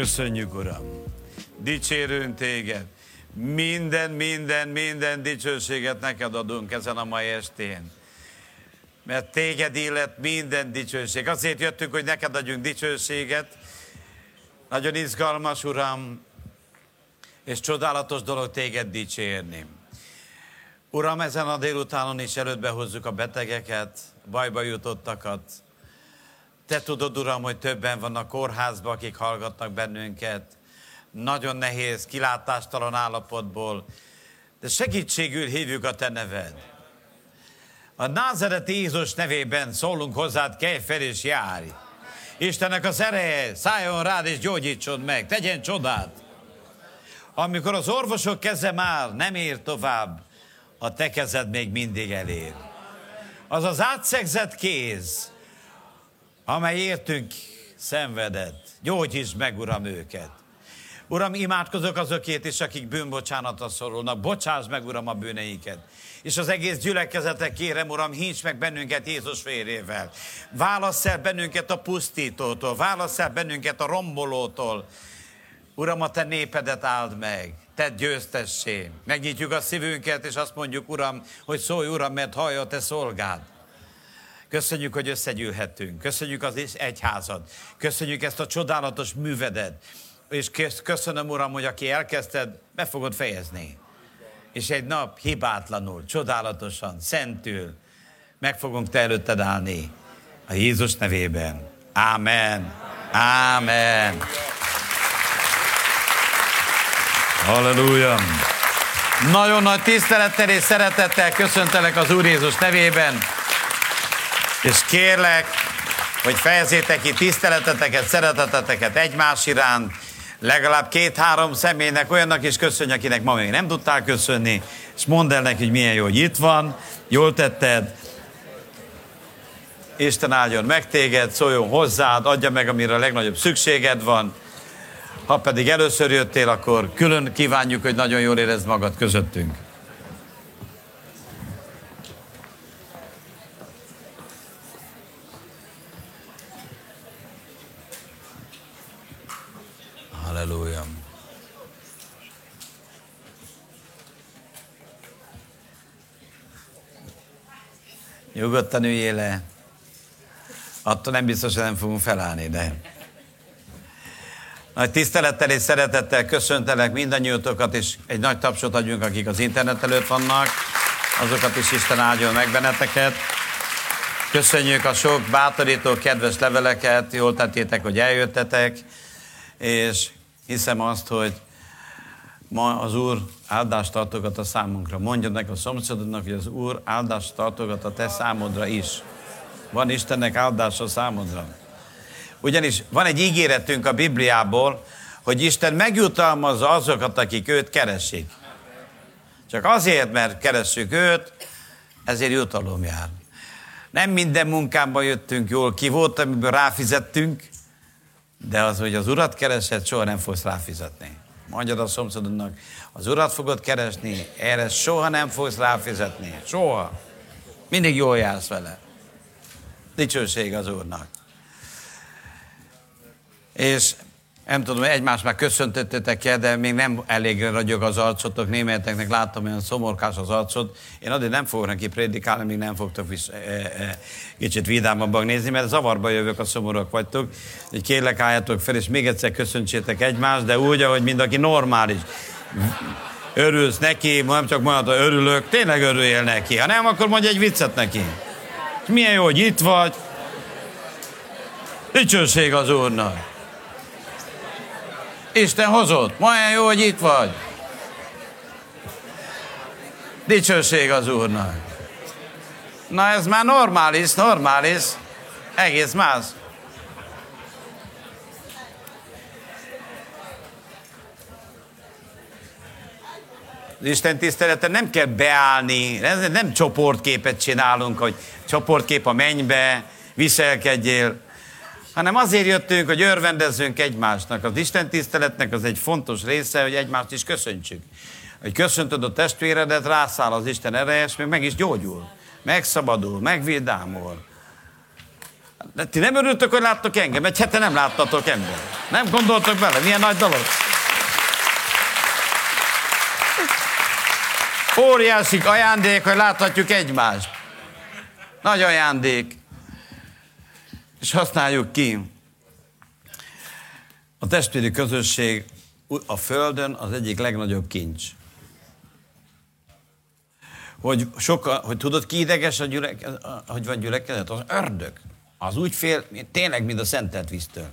Köszönjük, Uram. Dicsérünk téged. Minden, minden, minden dicsőséget neked adunk ezen a mai estén. Mert téged illet minden dicsőség. Azért jöttünk, hogy neked adjunk dicsőséget. Nagyon izgalmas, Uram, és csodálatos dolog téged dicsérni. Uram, ezen a délutánon is előtt hozzuk a betegeket, bajba jutottakat. Te tudod, Uram, hogy többen vannak kórházban, akik hallgatnak bennünket. Nagyon nehéz, kilátástalan állapotból. De segítségül hívjuk a Te neved. A názereti Jézus nevében szólunk hozzád, kelj fel és járj. Istennek az ereje szálljon rád és gyógyítson meg, tegyen csodát. Amikor az orvosok keze már nem ér tovább, a te kezed még mindig elér. Az az átszegzett kéz, amely értünk szenvedett, gyógyítsd meg, Uram, őket. Uram, imádkozok azokért is, akik bűnbocsánatra szorulnak. Bocsáss meg, Uram, a bűneiket. És az egész gyülekezetek kérem, Uram, hints meg bennünket Jézus vérével. Válasz el bennünket a pusztítótól, válasz el bennünket a rombolótól. Uram, a te népedet áld meg, te győztessé. Megnyitjuk a szívünket, és azt mondjuk, Uram, hogy szólj, Uram, mert hallja a te szolgád. Köszönjük, hogy összegyűlhetünk. Köszönjük az egyházad. Köszönjük ezt a csodálatos művedet. És köszönöm, Uram, hogy aki elkezdted, be fogod fejezni. És egy nap hibátlanul, csodálatosan, szentül meg fogunk te előtted állni. A Jézus nevében. Ámen. Ámen. Halleluja! Nagyon nagy tisztelettel és szeretettel köszöntelek az Úr Jézus nevében, és kérlek, hogy fejezzétek ki tiszteleteteket, szereteteteket egymás iránt, legalább két-három személynek, olyannak is köszönj, akinek ma még nem tudtál köszönni, és mondd el neki, hogy milyen jó, hogy itt van, jól tetted, Isten áldjon meg téged, szóljon hozzád, adja meg, amire a legnagyobb szükséged van, ha pedig először jöttél, akkor külön kívánjuk, hogy nagyon jól érezd magad közöttünk. Halleluja. Nyugodtan üljél le. Attól nem biztos, hogy nem fogunk felállni, de nagy tisztelettel és szeretettel köszöntelek mindannyiótokat, és egy nagy tapsot adjunk, akik az internet előtt vannak. Azokat is Isten áldjon meg benneteket. Köszönjük a sok bátorító, kedves leveleket, jól tettétek, hogy eljöttetek, és hiszem azt, hogy ma az Úr áldást tartogat a számunkra. Mondjad meg a szomszédodnak, hogy az Úr áldást tartogat a te számodra is. Van Istennek áldása számodra. Ugyanis van egy ígéretünk a Bibliából, hogy Isten megjutalmazza azokat, akik őt keresik. Csak azért, mert keressük őt, ezért jutalom jár. Nem minden munkámban jöttünk jól ki, volt, amiből ráfizettünk, de az, hogy az urat keresed, soha nem fogsz ráfizetni. Mondjad a szomszédodnak, az urat fogod keresni, erre soha nem fogsz ráfizetni. Soha. Mindig jól jársz vele. Dicsőség az úrnak és nem tudom, egymást már köszöntöttetek el, de még nem elég ragyog az arcotok. Németeknek láttam olyan szomorkás az arcot. Én addig nem fogok neki prédikálni, még nem fogtok vissza, e, e, kicsit vidámabban nézni, mert zavarba jövök, a szomorúak vagytok. Így kérlek, álljatok fel, és még egyszer köszöntsétek egymást, de úgy, ahogy mindenki normális. Örülsz neki, nem csak mondod, hogy örülök, tényleg örüljél neki. Ha nem, akkor mondj egy viccet neki. És milyen jó, hogy itt vagy. Dicsőség az Úrnak. Isten hozott. Olyan jó, hogy itt vagy. Dicsőség az Úrnak. Na ez már normális, normális. Egész más. Az Isten tisztelete nem kell beállni, nem csoportképet csinálunk, hogy csoportkép a mennybe, viselkedjél hanem azért jöttünk, hogy örvendezzünk egymásnak. Az Isten tiszteletnek az egy fontos része, hogy egymást is köszöntsük. Hogy köszöntöd a testvéredet, rászáll az Isten ereje, és még meg is gyógyul. Megszabadul, megvédámol. De ti nem örültök, hogy láttok engem? Egy hete nem láttatok engem. Nem gondoltok bele, milyen nagy dolog. Óriási ajándék, hogy láthatjuk egymást. Nagy ajándék. És használjuk ki. A testvéri közösség a Földön az egyik legnagyobb kincs. Hogy, soka, hogy tudod, ki ideges, a gyülek, hogy van gyülekezet? Az ördög. Az úgy fél, tényleg, mint a szentelt víztől.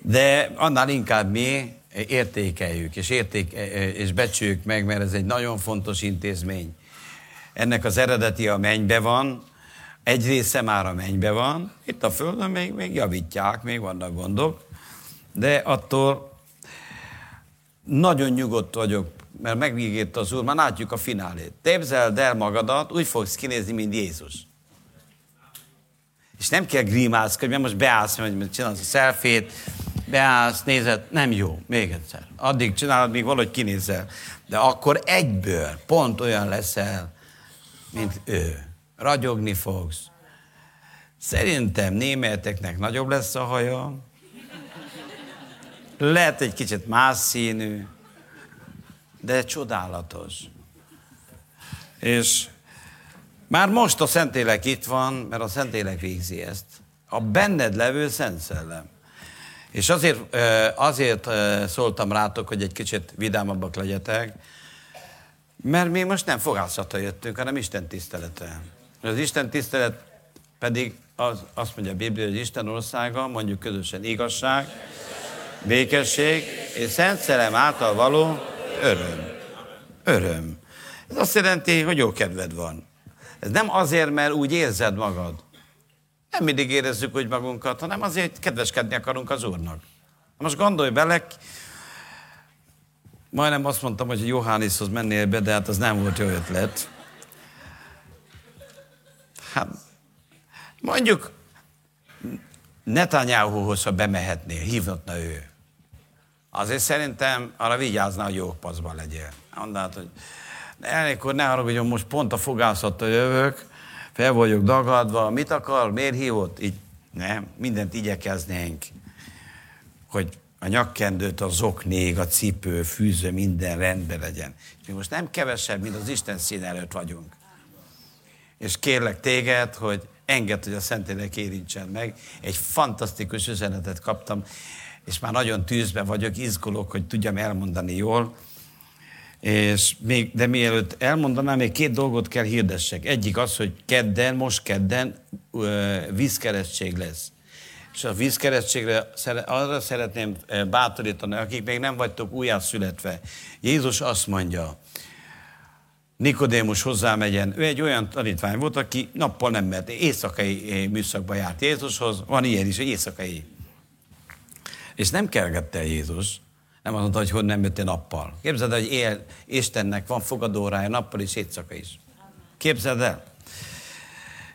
De annál inkább mi értékeljük, és, érték, és becsüljük meg, mert ez egy nagyon fontos intézmény. Ennek az eredeti a mennybe van, egy része már a mennybe van, itt a Földön még, még javítják, még vannak gondok, de attól nagyon nyugodt vagyok, mert megígérte az Úr, már látjuk a finálét. Képzeld el magadat, úgy fogsz kinézni, mint Jézus. És nem kell grímászkodni, mert most beállsz, hogy csinálsz a szelfét, beállsz, nézed, nem jó, még egyszer. Addig csinálod, míg valahogy kinézel. De akkor egyből pont olyan leszel, mint ő. Ragyogni fogsz. Szerintem németeknek nagyobb lesz a haja, lehet egy kicsit más színű, de csodálatos. És már most a Szentélek itt van, mert a Szentélek végzi ezt. A benned levő Szent Szellem. És azért, azért szóltam rátok, hogy egy kicsit vidámabbak legyetek, mert mi most nem fogászatra jöttünk, hanem Isten Az Isten tisztelet pedig az, azt mondja a Biblia, hogy Isten országa, mondjuk közösen igazság, békesség és Szent Szellem által való öröm. Öröm. Ez azt jelenti, hogy jó kedved van. Ez nem azért, mert úgy érzed magad. Nem mindig érezzük úgy magunkat, hanem azért kedveskedni akarunk az Úrnak. Most gondolj bele, majdnem azt mondtam, hogy Johannishoz mennél be, de hát az nem volt jó ötlet. Hát, mondjuk Netanyahuhoz, ha bemehetnél, hívnatna ő. Azért szerintem arra vigyázna, hogy jó paszban legyél. Mondanád, hogy elnékor ne haragudjon, most pont a fogászattal jövök, fel vagyok dagadva, mit akar, miért hívott? Így, nem, mindent igyekeznénk, hogy a nyakkendőt, a zoknég, a cipő, fűző, minden rendben legyen. És mi most nem kevesebb, mint az Isten szín előtt vagyunk. És kérlek téged, hogy engedd, hogy a Szentlélek érintsen meg. Egy fantasztikus üzenetet kaptam és már nagyon tűzben vagyok, izgulok, hogy tudjam elmondani jól. És még, de mielőtt elmondanám, még két dolgot kell hirdessek. Egyik az, hogy kedden, most kedden vízkeresztség lesz. És a vízkeresztségre arra szeretném bátorítani, akik még nem vagytok újjászületve. Jézus azt mondja, Nikodémus hozzámegyen, ő egy olyan tanítvány volt, aki nappal nem mert, éjszakai műszakba járt Jézushoz, van ilyen is, hogy éjszakai és nem kergette Jézus, nem azt mondta, hogy hogy nem jöttél nappal. Képzeld el, hogy él, Istennek van fogadórája nappal és éjszaka is. Képzeld el.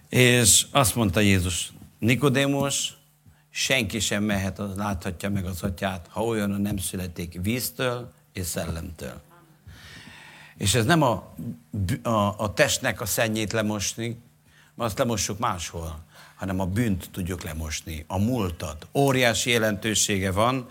És azt mondta Jézus, Nikodémus, senki sem mehet, az láthatja meg az atyát, ha olyan nem születik víztől és szellemtől. És ez nem a, a, a testnek a szennyét lemosni, mert azt lemossuk máshol hanem a bűnt tudjuk lemosni, a múltat. Óriási jelentősége van,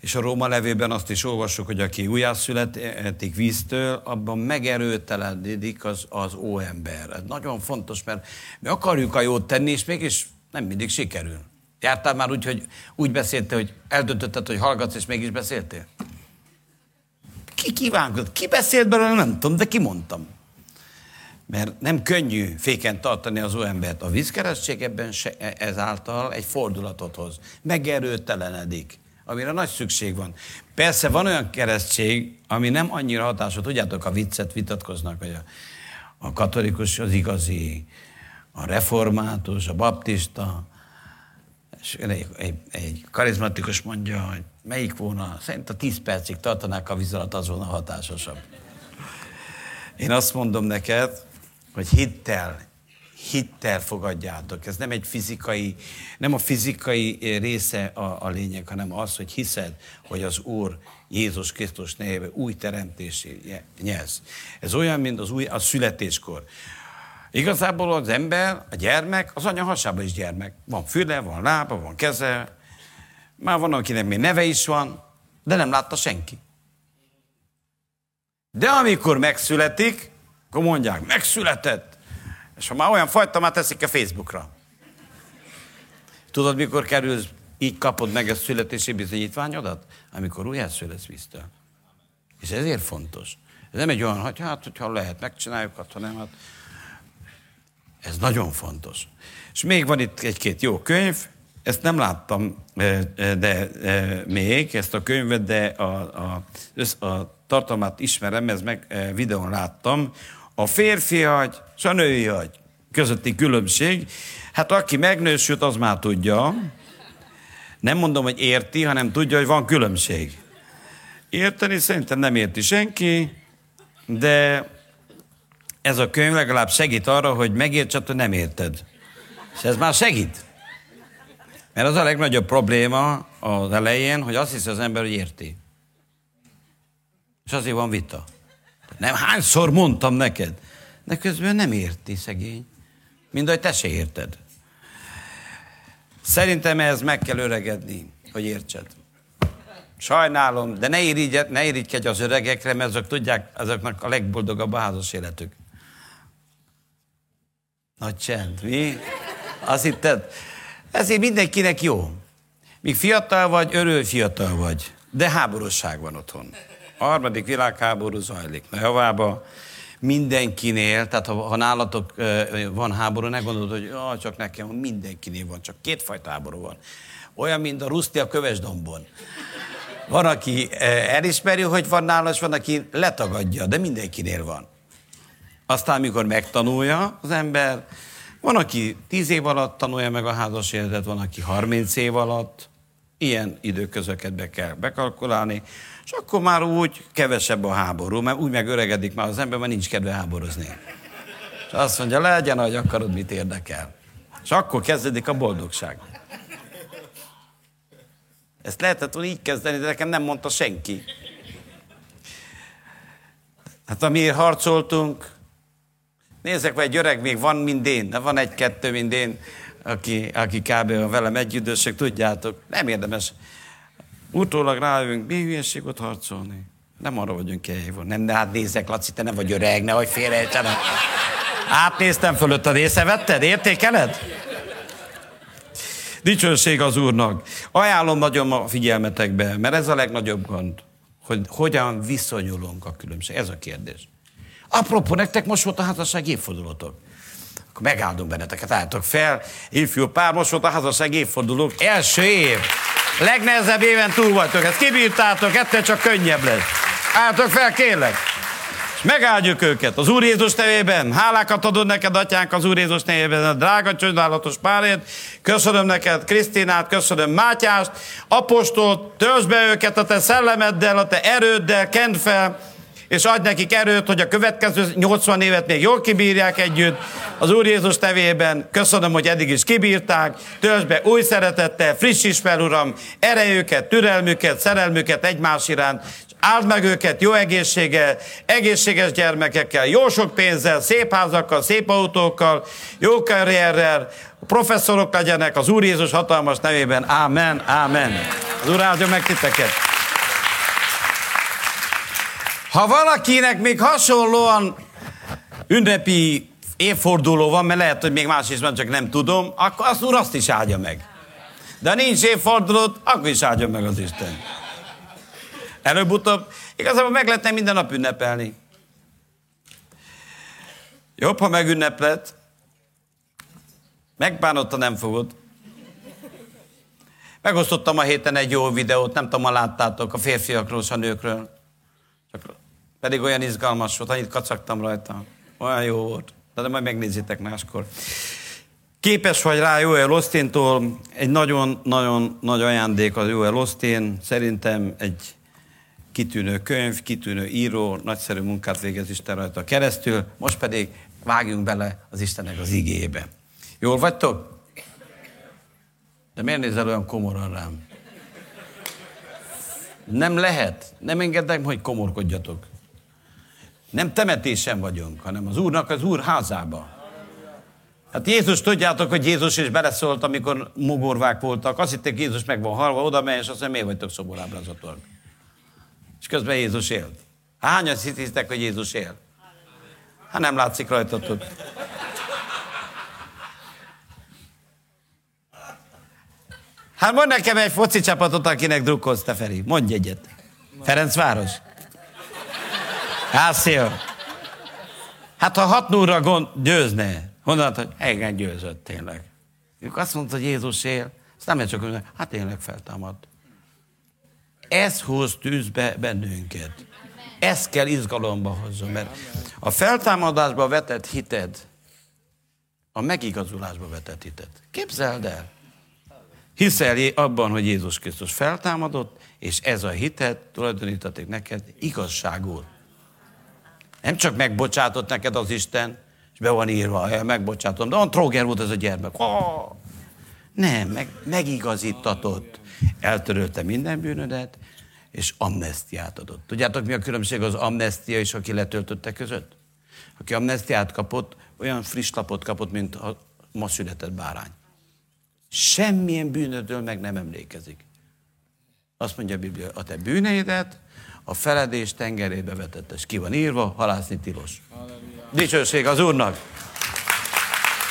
és a Róma levében azt is olvassuk, hogy aki újjászületik víztől, abban megerőtelenik az, az óember. Ez nagyon fontos, mert mi akarjuk a jót tenni, és mégis nem mindig sikerül. Jártál már úgy, hogy úgy beszéltél, hogy eldöntötted, hogy hallgatsz, és mégis beszéltél? Ki kívánkozott? Ki beszélt belőle? Nem tudom, de ki mondtam mert nem könnyű féken tartani az embert. A vízkeresztség ebben se, ezáltal egy fordulatot hoz. Megerőtelenedik, amire nagy szükség van. Persze van olyan keresztség, ami nem annyira hatásos. Tudjátok, a viccet vitatkoznak, hogy a, a katolikus az igazi, a református, a baptista, és egy, egy, egy karizmatikus mondja, hogy melyik volna, szerint a 10 percig tartanák a víz alatt, az volna hatásosabb. Én azt mondom neked, hogy hittel, hittel fogadjátok. Ez nem egy fizikai, nem a fizikai része a, a lényeg, hanem az, hogy hiszed, hogy az Úr Jézus Krisztus néve új teremtésé nyersz. Ez olyan, mint az új, a születéskor. Igazából az ember, a gyermek, az anya hasában is gyermek. Van füle, van lába, van keze, már van, akinek még neve is van, de nem látta senki. De amikor megszületik, akkor mondják, megszületett. És ha már olyan fajta, már teszik a Facebookra. Tudod, mikor kerülsz, így kapod meg a születési bizonyítványodat? Amikor újjászületsz vissza. És ezért fontos. Ez nem egy olyan, hogy hát, hogyha lehet, megcsináljuk, hát, ha nem, hát ez nagyon fontos. És még van itt egy-két jó könyv, ezt nem láttam de, még, ezt a könyvet, de a, a, a tartalmát ismerem, ez meg videón láttam. A férfi agy és a női agy közötti különbség. Hát aki megnősült, az már tudja. Nem mondom, hogy érti, hanem tudja, hogy van különbség. Érteni szerintem nem érti senki, de ez a könyv legalább segít arra, hogy megértsed, hogy nem érted. És ez már segít. Mert az a legnagyobb probléma az elején, hogy azt hiszi az ember, hogy érti. És azért van vita. Nem hányszor mondtam neked. De közben nem érti, szegény. Mind ahogy te se érted. Szerintem ez meg kell öregedni, hogy értsed. Sajnálom, de ne, irigy, ne irigykedj az öregekre, mert azok tudják, azoknak a legboldogabb a házas életük. Nagy csend, mi? Azt hitted? Ezért mindenkinek jó. Míg fiatal vagy, örül fiatal vagy. De háborúság van otthon. A harmadik világháború zajlik. Na javába mindenkinél, tehát ha, ha nálatok van háború, ne gondolod, hogy ah, csak nekem mindenkinél van, csak kétfajta háború van. Olyan, mint a ruszti a kövesdombon. Van, aki elismeri, hogy van nála, és van, aki letagadja, de mindenkinél van. Aztán, amikor megtanulja az ember, van, aki tíz év alatt tanulja meg a házas életet, van, aki 30 év alatt. Ilyen időközöket be kell bekalkulálni, és akkor már úgy kevesebb a háború, mert úgy megöregedik már az ember, mert nincs kedve háborozni. És azt mondja, legyen, hogy akarod, mit érdekel. És akkor kezdődik a boldogság. Ezt lehetett volna így kezdeni, de nekem nem mondta senki. Hát amiért harcoltunk, Nézzek, vagy egy öreg még van, mint én, van egy-kettő, mint én, aki, aki kb. velem együttősök, tudjátok, nem érdemes. Utólag rájövünk, mi hülyeség ott harcolni. Nem arra vagyunk eljövő. Nem, de hát nézzek, Laci, te nem vagy öreg, nehogy félrejtsenek. Átnéztem fölött, észrevetted? Értékeled? Dicsőség az Úrnak. Ajánlom nagyon a figyelmetekbe, mert ez a legnagyobb gond, hogy hogyan viszonyulunk a különbség. Ez a kérdés. Apropó, nektek most volt a házasság évfordulótok. Akkor megáldunk benneteket, álltok fel. Ifjú pár, most volt a házasság évfordulók. Első év. Legnehezebb éven túl vagytok. Ezt kibírtátok, ettől csak könnyebb lesz. Álltok fel, kérlek. És megáldjuk őket az Úr Jézus nevében. Hálákat adod neked, atyánk, az Úr Jézus nevében, a drága csodálatos párért. Köszönöm neked Krisztinát, köszönöm Mátyást, apostolt, töltsd be őket a te szellemeddel, a te erőddel, kend fel, és adj nekik erőt, hogy a következő 80 évet még jól kibírják együtt. Az Úr Jézus tevében köszönöm, hogy eddig is kibírták. Töltsd be új szeretettel, frissíts fel, Uram, erejüket, türelmüket, szerelmüket egymás iránt, áld meg őket jó egészséggel, egészséges gyermekekkel, jó sok pénzzel, szép házakkal, szép autókkal, jó karrierrel, professzorok legyenek az Úr Jézus hatalmas nevében. Ámen, ámen. Az Úr áldja meg titeket. Ha valakinek még hasonlóan ünnepi évforduló van, mert lehet, hogy még más is van, csak nem tudom, akkor azt úr azt is áldja meg. De ha nincs évfordulót, akkor is áldja meg az Isten. Előbb-utóbb igazából meg lehetne minden nap ünnepelni. Jobb, ha megünneplet. Megbánotta nem fogod. Megosztottam a héten egy jó videót, nem tudom, ha láttátok, a férfiakról és a nőkről. Csak pedig olyan izgalmas volt, annyit kacagtam rajta. Olyan jó volt. De majd megnézitek máskor. Képes vagy rá Joel Ostintól, egy nagyon-nagyon nagy ajándék az Joel Ostin. Szerintem egy kitűnő könyv, kitűnő író, nagyszerű munkát végez Isten rajta keresztül. Most pedig vágjunk bele az Istennek az igébe. Jól vagytok? De miért nézel olyan komoran rám? Nem lehet. Nem engedem, hogy komorkodjatok. Nem temetésen vagyunk, hanem az Úrnak az Úr házába. Hát Jézus, tudjátok, hogy Jézus is beleszólt, amikor mugorvák voltak. Azt hitték, Jézus meg van halva, oda megy, és azt mondja, miért vagytok szoborábrázatok? És közben Jézus élt. Hányan hisztek, hogy Jézus él? Hát nem látszik rajtatok. Hát mondj nekem egy foci csapatot, akinek drukkolsz, te Feri. Mondj egyet. Ferencváros? Ászél. Hát ha hat núra gond, győzne, mondanád, hogy engem győzött tényleg. Ők azt mondta, hogy Jézus él, azt nem csak hogy hát tényleg feltámadt. Ez hoz tűzbe bennünket. Ez kell izgalomba hozzon, mert a feltámadásba vetett hited, a megigazulásba vetett hited. Képzeld el. Hiszel abban, hogy Jézus Krisztus feltámadott, és ez a hitet tulajdonítatik neked igazságul. Nem csak megbocsátott neked az Isten, és be van írva, megbocsátom, de olyan tróger volt ez a gyermek. Oh! Nem, meg, megigazítatott. Eltörölte minden bűnödet, és amnestiát adott. Tudjátok, mi a különbség az amnestia és aki letöltötte között? Aki amnestiát kapott, olyan friss lapot kapott, mint a ma született bárány. Semmilyen bűnödől meg nem emlékezik. Azt mondja a Biblia, a te bűneidet a feledés tengerébe vetette, és ki van írva, halászni tilos. Dicsőség az Úrnak!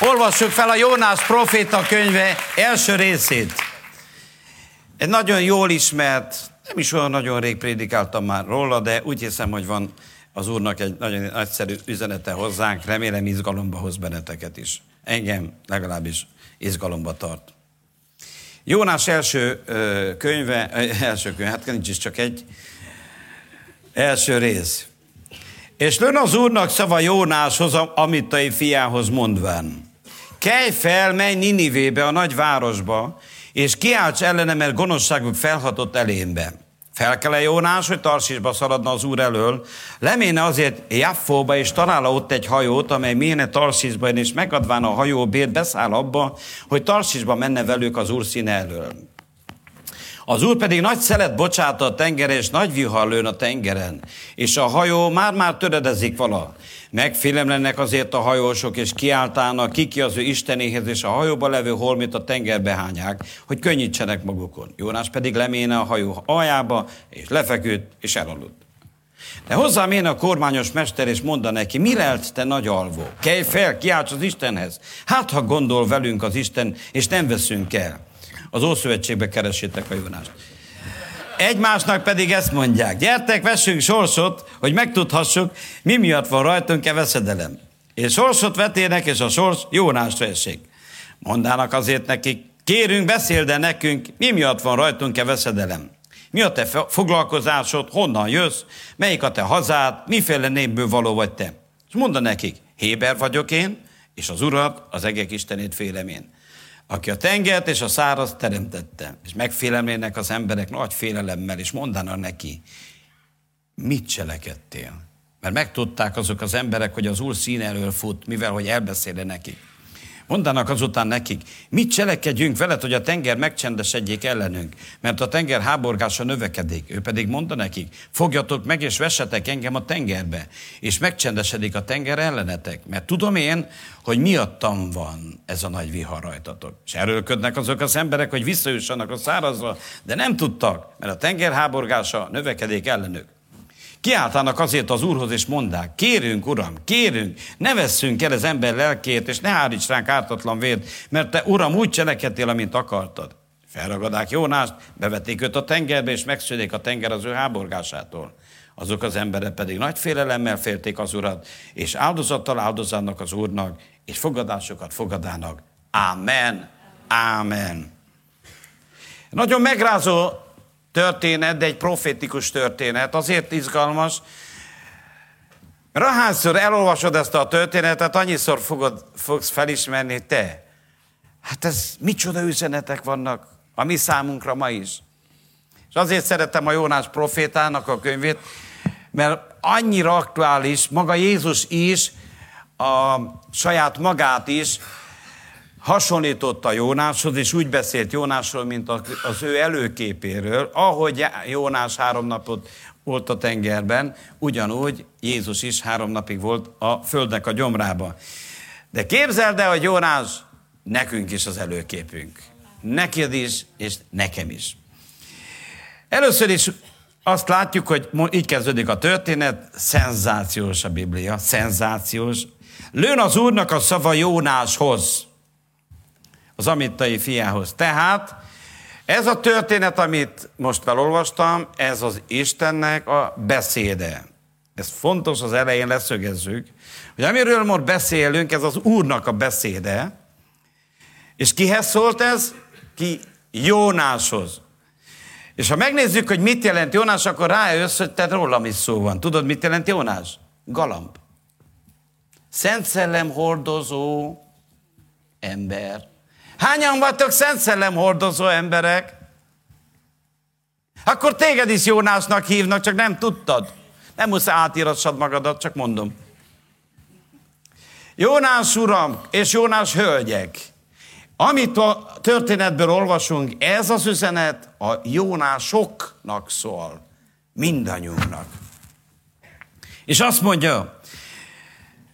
Olvassuk fel a Jónás proféta könyve első részét. Egy nagyon jól ismert, nem is olyan nagyon rég prédikáltam már róla, de úgy hiszem, hogy van az Úrnak egy nagyon nagyszerű üzenete hozzánk, remélem izgalomba hoz benneteket is. Engem legalábbis izgalomba tart. Jónás első könyve, első könyve, hát nincs is csak egy, első rész. És lön az Úrnak szava Jónáshoz, Amittai fiához mondván. Kelj fel, menj Ninivébe, a nagy városba, és kiálts ellene, mert gonoszságuk felhatott elémbe. Fel kell -e Jónás, hogy Tarsisba szaladna az úr elől, leméne azért Jaffóba, és talál ott egy hajót, amely méne Tarsisba, és megadván a hajóbért beszáll abba, hogy Tarsisba menne velük az úr színe elől. Az úr pedig nagy szelet bocsát a tenger, és nagy vihar lőn a tengeren, és a hajó már-már töredezik vala. Megfélemlenek azért a hajósok, és kiáltának kiki az ő istenéhez, és a hajóba levő holmit a tengerbe hányák, hogy könnyítsenek magukon. Jónás pedig leméne a hajó aljába, és lefeküdt, és elaludt. De hozzám én a kormányos mester, és mondta neki, mi lelt te nagy alvó? Kelj fel, kiálts az Istenhez. Hát, ha gondol velünk az Isten, és nem veszünk el. Az Ószövetségbe keresétek a Jónást. Egymásnak pedig ezt mondják, gyertek, vessünk sorsot, hogy megtudhassuk, mi miatt van rajtunk-e veszedelem. És sorsot vetének, és a sors Jónást vessék. Mondának azért nekik, kérünk, beszél de nekünk, mi miatt van rajtunk-e veszedelem. Mi a te foglalkozásod, honnan jössz, melyik a te hazád, miféle népből való vagy te. És mondd nekik, Héber vagyok én, és az Urat, az egek Istenét félem én aki a tengert és a száraz teremtette, és megfélemlének az emberek nagy félelemmel, és mondanak neki, mit cselekedtél? Mert megtudták azok az emberek, hogy az Úr szín elől fut, mivel hogy elbeszéle nekik. Mondanak azután nekik, mit cselekedjünk veled, hogy a tenger megcsendesedjék ellenünk, mert a tenger háborgása növekedik. Ő pedig mondta nekik, fogjatok meg és vessetek engem a tengerbe, és megcsendesedik a tenger ellenetek, mert tudom én, hogy miattam van ez a nagy vihar rajtatok. És erőlködnek azok az emberek, hogy visszajussanak a szárazra, de nem tudtak, mert a tenger háborgása növekedik ellenük. Kiáltanak azért az Úrhoz, és mondták, kérünk, Uram, kérünk, ne vesszünk el az ember lelkét, és ne háríts ránk ártatlan vért, mert te, Uram, úgy cselekedtél, amint akartad. Felragadák Jónást, bevették őt a tengerbe, és megszűnik a tenger az ő háborgásától. Azok az emberek pedig nagy félelemmel félték az Urat, és áldozattal áldozatnak az Úrnak, és fogadásokat fogadának. Ámen, ámen. Nagyon megrázó történet, de egy profétikus történet. Azért izgalmas, mert ahányszor elolvasod ezt a történetet, annyiszor fogod, fogsz felismerni te. Hát ez micsoda üzenetek vannak a mi számunkra ma is. És azért szeretem a Jónás profétának a könyvét, mert annyira aktuális, maga Jézus is, a saját magát is hasonlította Jónáshoz, és úgy beszélt Jónásról, mint az ő előképéről, ahogy Jónás három napot volt a tengerben, ugyanúgy Jézus is három napig volt a földnek a gyomrába. De képzeld el, hogy Jónás nekünk is az előképünk. Neked is, és nekem is. Először is azt látjuk, hogy így kezdődik a történet, szenzációs a Biblia, szenzációs. Lőn az Úrnak a szava Jónáshoz, az amittai fiához. Tehát ez a történet, amit most felolvastam, ez az Istennek a beszéde. Ez fontos, az elején leszögezzük, hogy amiről most beszélünk, ez az Úrnak a beszéde, és kihez szólt ez? Ki Jónáshoz. És ha megnézzük, hogy mit jelent Jónás, akkor rájössz, hogy te rólam is szó van. Tudod, mit jelent Jónás? Galamb. Szent szellem hordozó ember. Hányan vagytok szent szellem hordozó emberek? Akkor téged is Jónásnak hívnak, csak nem tudtad. Nem muszáj átírassad magadat, csak mondom. Jónás uram és Jónás hölgyek, amit a történetből olvasunk, ez az üzenet a Jónásoknak szól, mindannyiunknak. És azt mondja,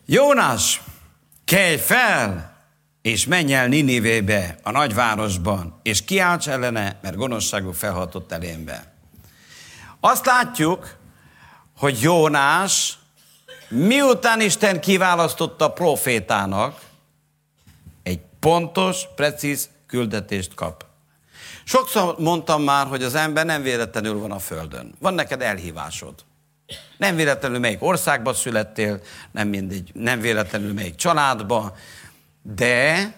Jónás, kelj fel, és menj el Ninivébe, a nagyvárosban, és kiálts ellene, mert gonoszságuk felhatott elémbe. Azt látjuk, hogy Jónás, miután Isten kiválasztotta profétának, egy pontos, precíz küldetést kap. Sokszor mondtam már, hogy az ember nem véletlenül van a Földön. Van neked elhívásod. Nem véletlenül melyik országba születtél, nem mindegy, nem véletlenül melyik családba, de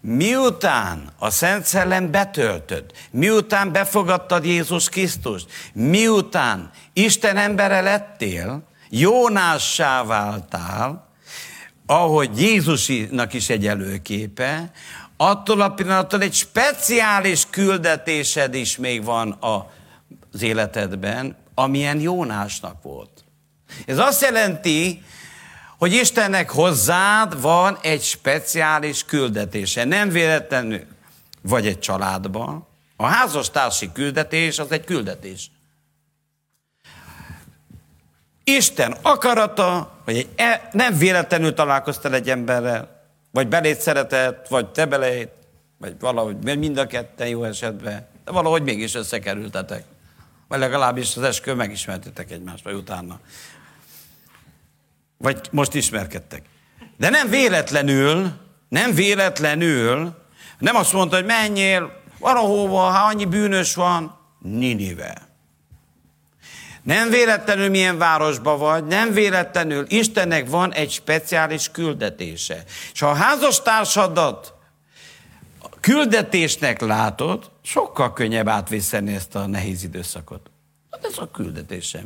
miután a Szent Szellem betöltöd, miután befogadtad Jézus Krisztust, miután Isten embere lettél, Jónássá váltál, ahogy Jézusnak is egy előképe, attól a pillanattól egy speciális küldetésed is még van az életedben, amilyen Jónásnak volt. Ez azt jelenti, hogy Istennek hozzád van egy speciális küldetése. Nem véletlenül vagy egy családban. A házastársi küldetés az egy küldetés. Isten akarata, hogy egy, e, nem véletlenül találkoztál egy emberrel, vagy belét szeretett, vagy te belét, vagy valahogy, mind a ketten jó esetben, de valahogy mégis összekerültetek. Vagy legalábbis az eskő megismertetek egymást, vagy utána. Vagy most ismerkedtek. De nem véletlenül, nem véletlenül, nem azt mondta, hogy menjél valahova, ha annyi bűnös van, Ninive. Nem véletlenül milyen városba vagy, nem véletlenül Istennek van egy speciális küldetése. És ha a házastársadat küldetésnek látod, sokkal könnyebb átviszeni ezt a nehéz időszakot. Hát ez a küldetésem.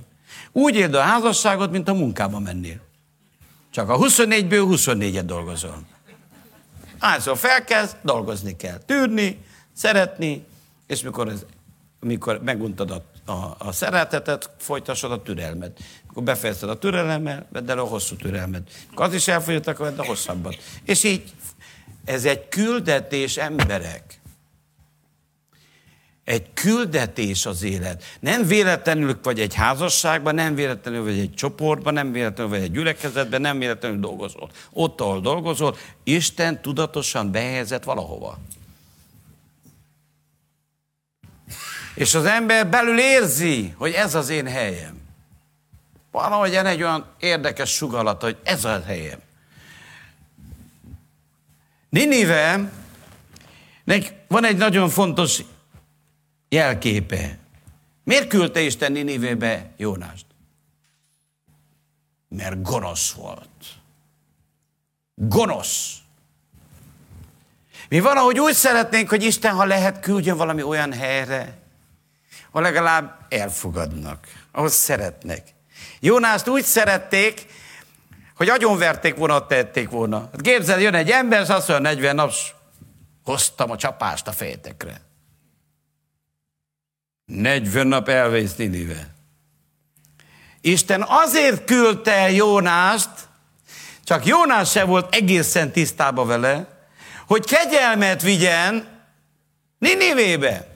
Úgy éld a házasságot, mint a munkába mennél. Csak a 24-ből 24-et dolgozol. Hányszor felkezd, dolgozni kell. Tűrni, szeretni, és mikor, ez, mikor meguntad a, a, a szeretetet, folytassad a türelmet. Akkor befejezted a türelemmel, vedd el a hosszú türelmet. Akkor az is elfogyott, akkor vedd a hosszabbat. És így, ez egy küldetés emberek egy küldetés az élet. Nem véletlenül vagy egy házasságban, nem véletlenül vagy egy csoportban, nem véletlenül vagy egy gyülekezetben, nem véletlenül dolgozol. Ott, ahol dolgozol, Isten tudatosan behelyezett valahova. És az ember belül érzi, hogy ez az én helyem. Valahogy egy olyan érdekes sugalata, hogy ez a helyem. Ninive, van egy nagyon fontos jelképe. Miért küldte Isten Ninivébe Jónást? Mert gonosz volt. Gonosz. Mi valahogy úgy szeretnénk, hogy Isten, ha lehet, küldjön valami olyan helyre, ha legalább elfogadnak, ahhoz szeretnek. Jónást úgy szerették, hogy agyonverték volna, tették volna. Hát képzeld, jön egy ember, és azt mondja, 40 nap hoztam a csapást a fejtekre. 40 nap elvész Ninive. Isten azért küldte Jónást, csak Jónás se volt egészen tisztába vele, hogy kegyelmet vigyen Ninivébe.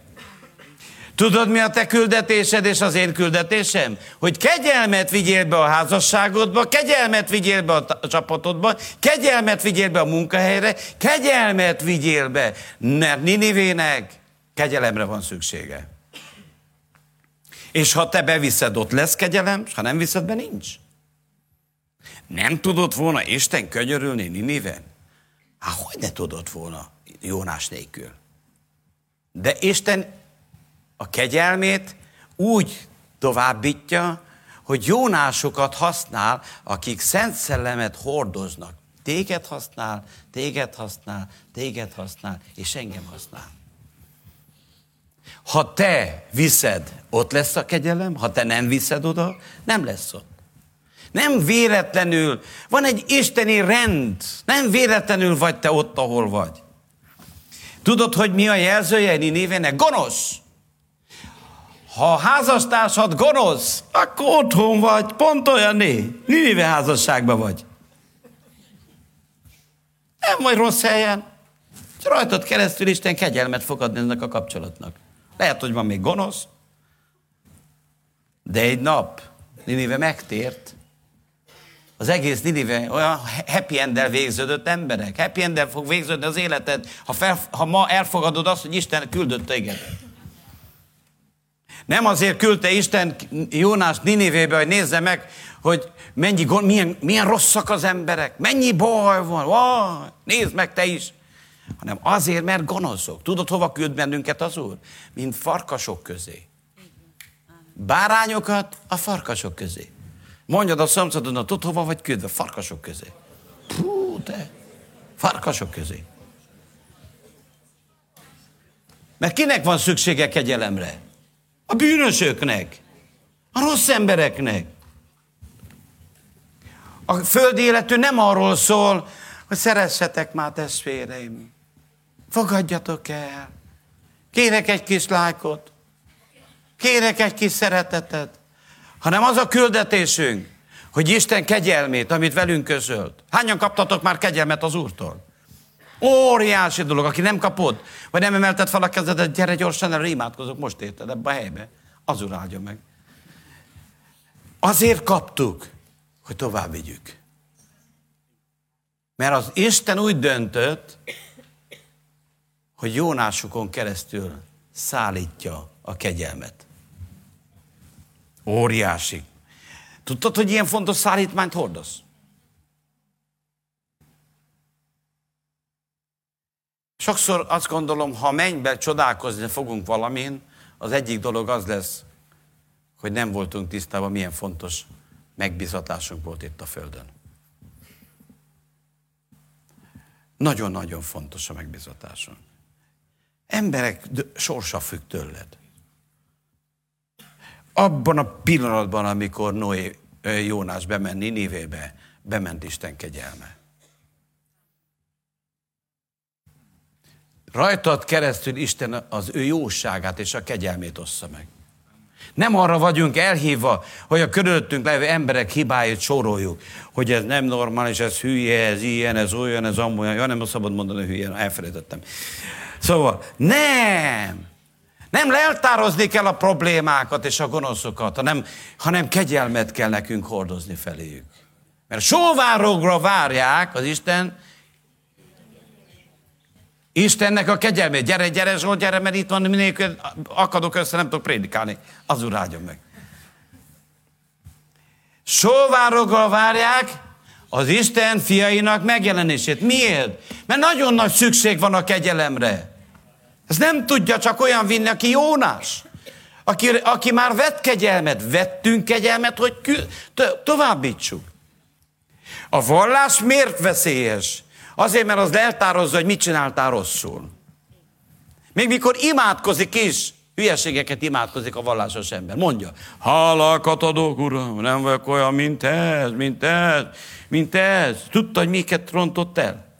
Tudod, mi a te küldetésed és az én küldetésem? Hogy kegyelmet vigyél be a házasságodba, kegyelmet vigyél be a csapatodba, kegyelmet vigyél be a munkahelyre, kegyelmet vigyél be, mert Ninivének kegyelemre van szüksége. És ha te beviszed, ott lesz kegyelem, és ha nem viszed be, nincs. Nem tudott volna Isten könyörülni Niniven? Hát hogy ne tudott volna Jónás nélkül? De Isten a kegyelmét úgy továbbítja, hogy Jónásokat használ, akik szent szellemet hordoznak. Téged használ, téged használ, téged használ, és engem használ. Ha te viszed, ott lesz a kegyelem, ha te nem viszed oda, nem lesz ott. Nem véletlenül, van egy isteni rend, nem véletlenül vagy te ott, ahol vagy. Tudod, hogy mi a jelzője Ninévének? Gonosz! Ha a házastársad gonosz, akkor otthon vagy, pont olyan né. Ninive házasságban vagy. Nem vagy rossz helyen. Rajtad keresztül Isten kegyelmet fog adni ennek a kapcsolatnak. Lehet, hogy van még gonosz, de egy nap Ninive megtért, az egész Ninive olyan happy end végződött emberek. Happy end fog végződni az életed, ha, fel, ha ma elfogadod azt, hogy Isten küldött téged. Nem azért küldte Isten Jónás Ninivébe, hogy nézze meg, hogy mennyi, milyen, milyen rosszak az emberek, mennyi baj van, Vaj, nézd meg te is. Hanem azért, mert gonoszok. Tudod, hova küld bennünket az Úr? Mint farkasok közé. Bárányokat a farkasok közé. Mondjad a szomszédodnak, tudod, hova vagy küldve? Farkasok közé. Pú, te. Farkasok közé. Mert kinek van szüksége kegyelemre? A bűnösöknek. A rossz embereknek. A földi életű nem arról szól, hogy szeressetek már testvéreim. Fogadjatok el. Kérek egy kis lájkot. Kérek egy kis szeretetet hanem az a küldetésünk, hogy Isten kegyelmét, amit velünk közölt. Hányan kaptatok már kegyelmet az Úrtól? Óriási dolog, aki nem kapod, vagy nem emelted fel a kezedet, gyere gyorsan el, imádkozok, most érted ebbe a helybe. Az Úr áldja meg. Azért kaptuk, hogy tovább vigyük. Mert az Isten úgy döntött, hogy Jónásukon keresztül szállítja a kegyelmet. Óriási. Tudtad, hogy ilyen fontos szállítmányt hordasz? Sokszor azt gondolom, ha mennybe csodálkozni fogunk valamin, az egyik dolog az lesz, hogy nem voltunk tisztában, milyen fontos megbizatásunk volt itt a Földön. Nagyon-nagyon fontos a megbizatásunk. Emberek sorsa függ tőled. Abban a pillanatban, amikor Noé, Jónás bement Ninivébe, bement Isten kegyelme. Rajtad keresztül Isten az ő jóságát és a kegyelmét ossza meg. Nem arra vagyunk elhívva, hogy a körülöttünk levő emberek hibáit soroljuk, hogy ez nem normális, ez hülye, ez ilyen, ez olyan, ez amolyan. Ja, nem szabad mondani hülye, elfelejtettem. Szóval nem! Nem leltározni kell a problémákat és a gonoszokat, hanem, hanem kegyelmet kell nekünk hordozni feléjük. Mert sóvárogra várják az Isten, Istennek a kegyelmét. Gyere, gyere, Zsolt, gyere, mert itt van, minél akadok össze, nem tudok prédikálni. Az úr áldjon meg. Sóvárogra várják az Isten fiainak megjelenését. Miért? Mert nagyon nagy szükség van a kegyelemre. Ez nem tudja csak olyan vinni, aki Jónás. Aki, aki már vett kegyelmet, vettünk kegyelmet, hogy kü- to- továbbítsuk. A vallás miért veszélyes? Azért, mert az eltározza, hogy mit csináltál rosszul. Még mikor imádkozik is, hülyeségeket imádkozik a vallásos ember. Mondja, hálákat adok, uram, nem vagyok olyan, mint ez, mint ez, mint ez. Tudta, hogy miket rontott el?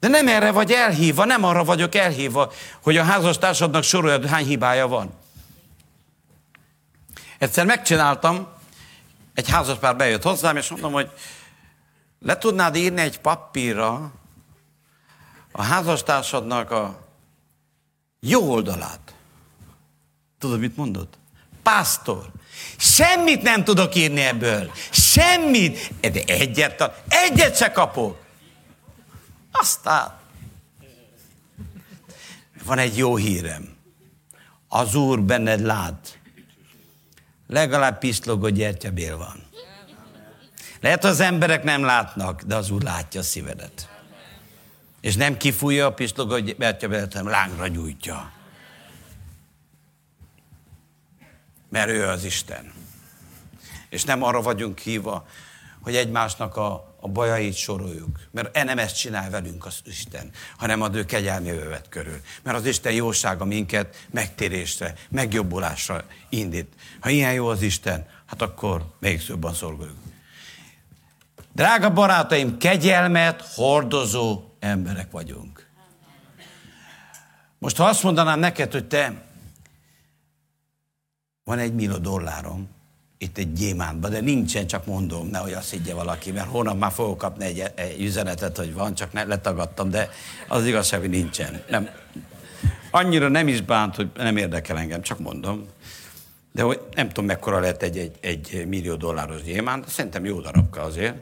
De nem erre vagy elhívva, nem arra vagyok elhívva, hogy a házastársadnak soroljad, hány hibája van. Egyszer megcsináltam, egy házaspár bejött hozzám, és mondom, hogy le tudnád írni egy papírra a házastársadnak a jó oldalát. Tudod, mit mondott? Pásztor. Semmit nem tudok írni ebből. Semmit. De egyet, egyet se kapok. Aztán van egy jó hírem. Az Úr benned lát. Legalább piszlogó gyertyabél van. Lehet, az emberek nem látnak, de az Úr látja a szívedet. És nem kifújja a piszlogó gyertyabélet, hanem lángra gyújtja. Mert ő az Isten. És nem arra vagyunk hívva, hogy egymásnak a, a bajait soroljuk. Mert e nem ezt csinál velünk az Isten, hanem ad ő kegyelmi övet körül. Mert az Isten jósága minket megtérésre, megjobbulásra indít. Ha ilyen jó az Isten, hát akkor még jobban szolgáljuk. Drága barátaim, kegyelmet hordozó emberek vagyunk. Most ha azt mondanám neked, hogy te van egy millió dollárom, itt egy gyémántban, de nincsen, csak mondom, nehogy azt higgye valaki, mert hónap már fogok kapni egy, egy üzenetet, hogy van, csak ne, letagadtam, de az igazság, hogy nincsen. Nem, annyira nem is bánt, hogy nem érdekel engem, csak mondom. De hogy nem tudom, mekkora lehet egy, egy, egy millió dolláros gyémánt, szerintem jó darabka azért.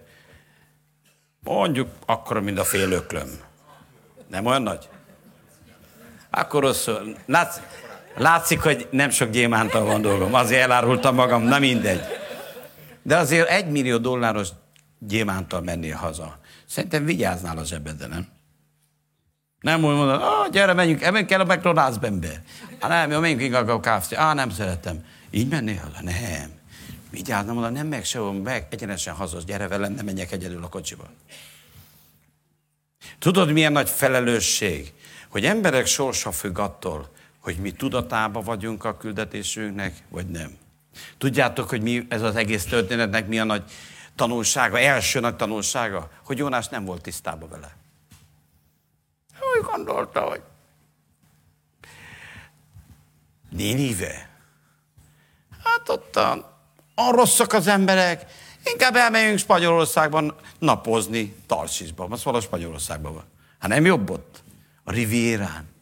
Mondjuk akkor, mint a fél. Nem olyan nagy? Akkor rosszul. Látsz, Látszik, hogy nem sok gyémántal van dolgom. Azért elárultam magam, na mindegy. De azért egy millió dolláros gyémántal mennél haza. Szerintem vigyáznál az zsebedre, nem? Nem úgy mondod, ah, gyere, menjünk, menjünk kell a McDonald's-ben be. Ah, nem, jó, menjünk inkább a KFC. Ah, nem szeretem. Így mennél haza? Nem. Vigyázz, nem nem meg sehol, meg egyenesen haza, gyere velem, nem menjek egyedül a kocsiba. Tudod, milyen nagy felelősség, hogy emberek sorsa függ attól, hogy mi tudatában vagyunk a küldetésünknek, vagy nem. Tudjátok, hogy mi ez az egész történetnek mi a nagy tanulsága, első nagy tanulsága? Hogy Jónás nem volt tisztában vele. Úgy gondolta, hogy Nénive. Hát ott a, rosszak az emberek, inkább elmegyünk Spanyolországban napozni, Tarsisban, az valahol Spanyolországban van. Hát nem jobb ott? A Rivierán.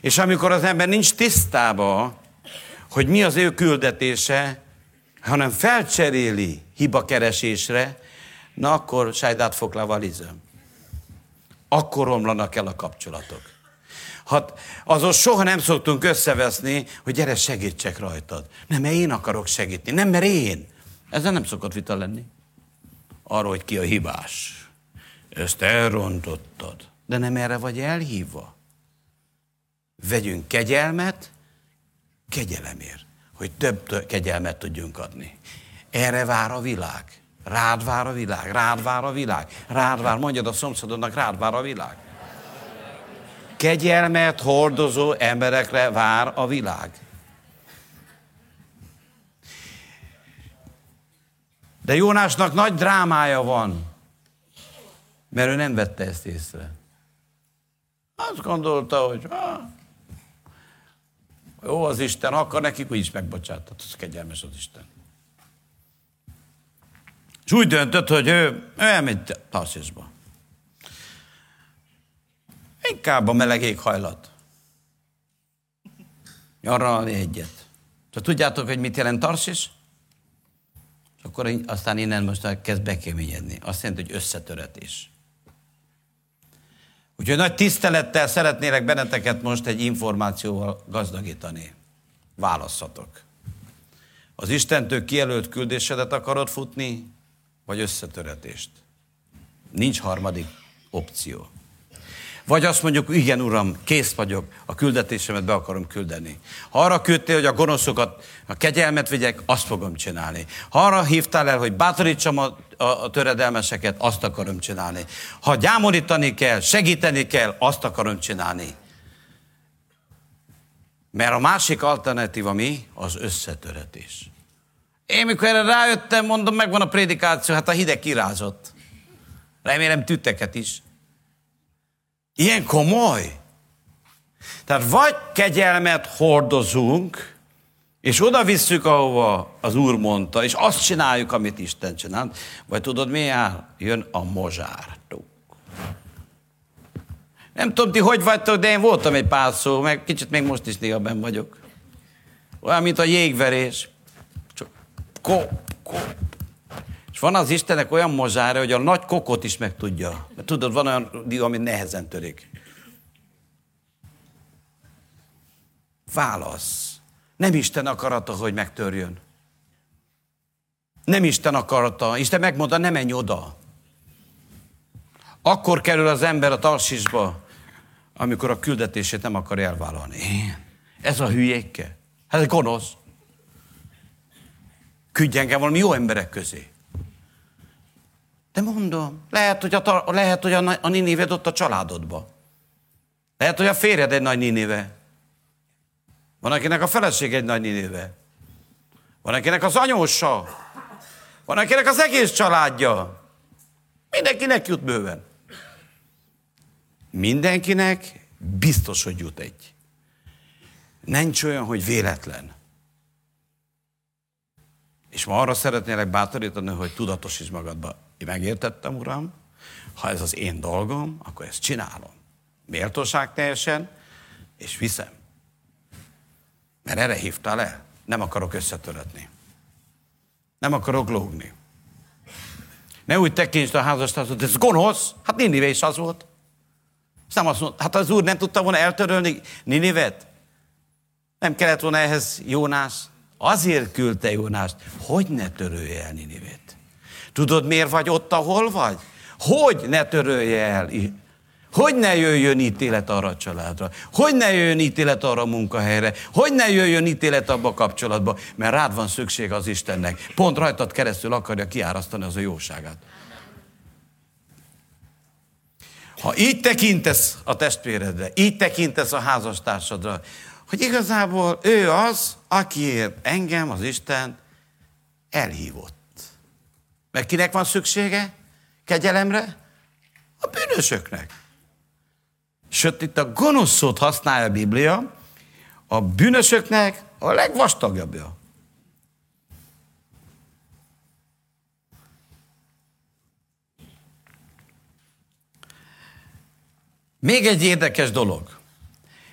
És amikor az ember nincs tisztába, hogy mi az ő küldetése, hanem felcseréli hibakeresésre, na akkor sajdát fog valizem. Akkor romlanak el a kapcsolatok. Hát azon soha nem szoktunk összeveszni, hogy gyere segítsek rajtad. Nem, mert én akarok segíteni. Nem, mert én. Ezzel nem szokott vita lenni. Arról, hogy ki a hibás. Ezt elrontottad. De nem erre vagy elhívva vegyünk kegyelmet, kegyelemért, hogy több kegyelmet tudjunk adni. Erre vár a világ. Rád vár a világ, rád vár a világ, rád vár, mondjad a szomszédodnak, rád vár a világ. Kegyelmet hordozó emberekre vár a világ. De Jónásnak nagy drámája van, mert ő nem vette ezt észre. Azt gondolta, hogy ah, jó az Isten, akkor nekik úgy is megbocsátott. Az kegyelmes az Isten. És úgy döntött, hogy ő, ő elmegy Tarszisba. Inkább a meleg éghajlat. Nyaralni egyet. Tehát tudjátok, hogy mit jelent Tarsis? És akkor aztán innen most kezd bekeményedni. Azt jelenti, hogy összetöretés. Úgyhogy nagy tisztelettel szeretnélek benneteket most egy információval gazdagítani. Válasszatok. Az Istentől kijelölt küldésedet akarod futni, vagy összetöretést? Nincs harmadik opció. Vagy azt mondjuk, igen, uram, kész vagyok, a küldetésemet be akarom küldeni. Ha arra küldtél, hogy a gonoszokat, a kegyelmet vigyek, azt fogom csinálni. Ha arra hívtál el, hogy bátorítsam a, a, a töredelmeseket, azt akarom csinálni. Ha gyámolítani kell, segíteni kell, azt akarom csinálni. Mert a másik alternatíva mi? Az összetöretés. Én mikor erre rájöttem, mondom, megvan a prédikáció, hát a hideg kirázott. Remélem tütteket is. Ilyen komoly. Tehát vagy kegyelmet hordozunk, és oda visszük, ahova az Úr mondta, és azt csináljuk, amit Isten csinált, vagy tudod, mi jár? Jön a mozsár. Nem tudom, ti hogy vagytok, de én voltam egy pár szó, meg kicsit még most is néha ben vagyok. Olyan, mint a jégverés. Csak ko, ko. És van az Istenek olyan mozsára, hogy a nagy kokot is meg tudja. Mert tudod, van olyan dió, ami nehezen törik. Válasz. Nem Isten akarata, hogy megtörjön. Nem Isten akarata. Isten megmondta, ne menj oda. Akkor kerül az ember a tarsisba, amikor a küldetését nem akar elvállalni. Ez a hülyékke? Hát ez gonosz. Küldj engem valami jó emberek közé. De mondom, lehet, hogy a, lehet, hogy a, a Ninived ott a családodba. Lehet, hogy a férjed egy nagy Ninive. Van, akinek a feleség egy nagy Ninive. Van, akinek az anyósa. Van, akinek az egész családja. Mindenkinek jut bőven. Mindenkinek biztos, hogy jut egy. Nincs olyan, hogy véletlen. És ma arra szeretnélek bátorítani, hogy tudatosíts magadba. Én megértettem, Uram, ha ez az én dolgom, akkor ezt csinálom. Méltóság teljesen, és viszem. Mert erre hívtál el. Nem akarok összetörötni. Nem akarok lógni. Ne úgy tekintsd a házastársat, ez gonosz. Hát Ninive is az volt. És nem azt mondta, hát az úr nem tudta volna eltörölni Ninivet? Nem kellett volna ehhez Jónás? Azért küldte Jónást, hogy ne törölje el Ninivet. Tudod, miért vagy ott, ahol vagy? Hogy ne törölje el? Hogy ne jöjjön ítélet arra a családra? Hogy ne jöjjön ítélet arra a munkahelyre? Hogy ne jöjjön ítélet abba a kapcsolatba? Mert rád van szükség az Istennek. Pont rajtad keresztül akarja kiárasztani az a jóságát. Ha így tekintesz a testvéredre, így tekintesz a házastársadra, hogy igazából ő az, akiért engem az Isten elhívott. Mert kinek van szüksége kegyelemre? A bűnösöknek. Sőt, itt a gonosz szót használja a Biblia, a bűnösöknek a legvastagabbja. Még egy érdekes dolog.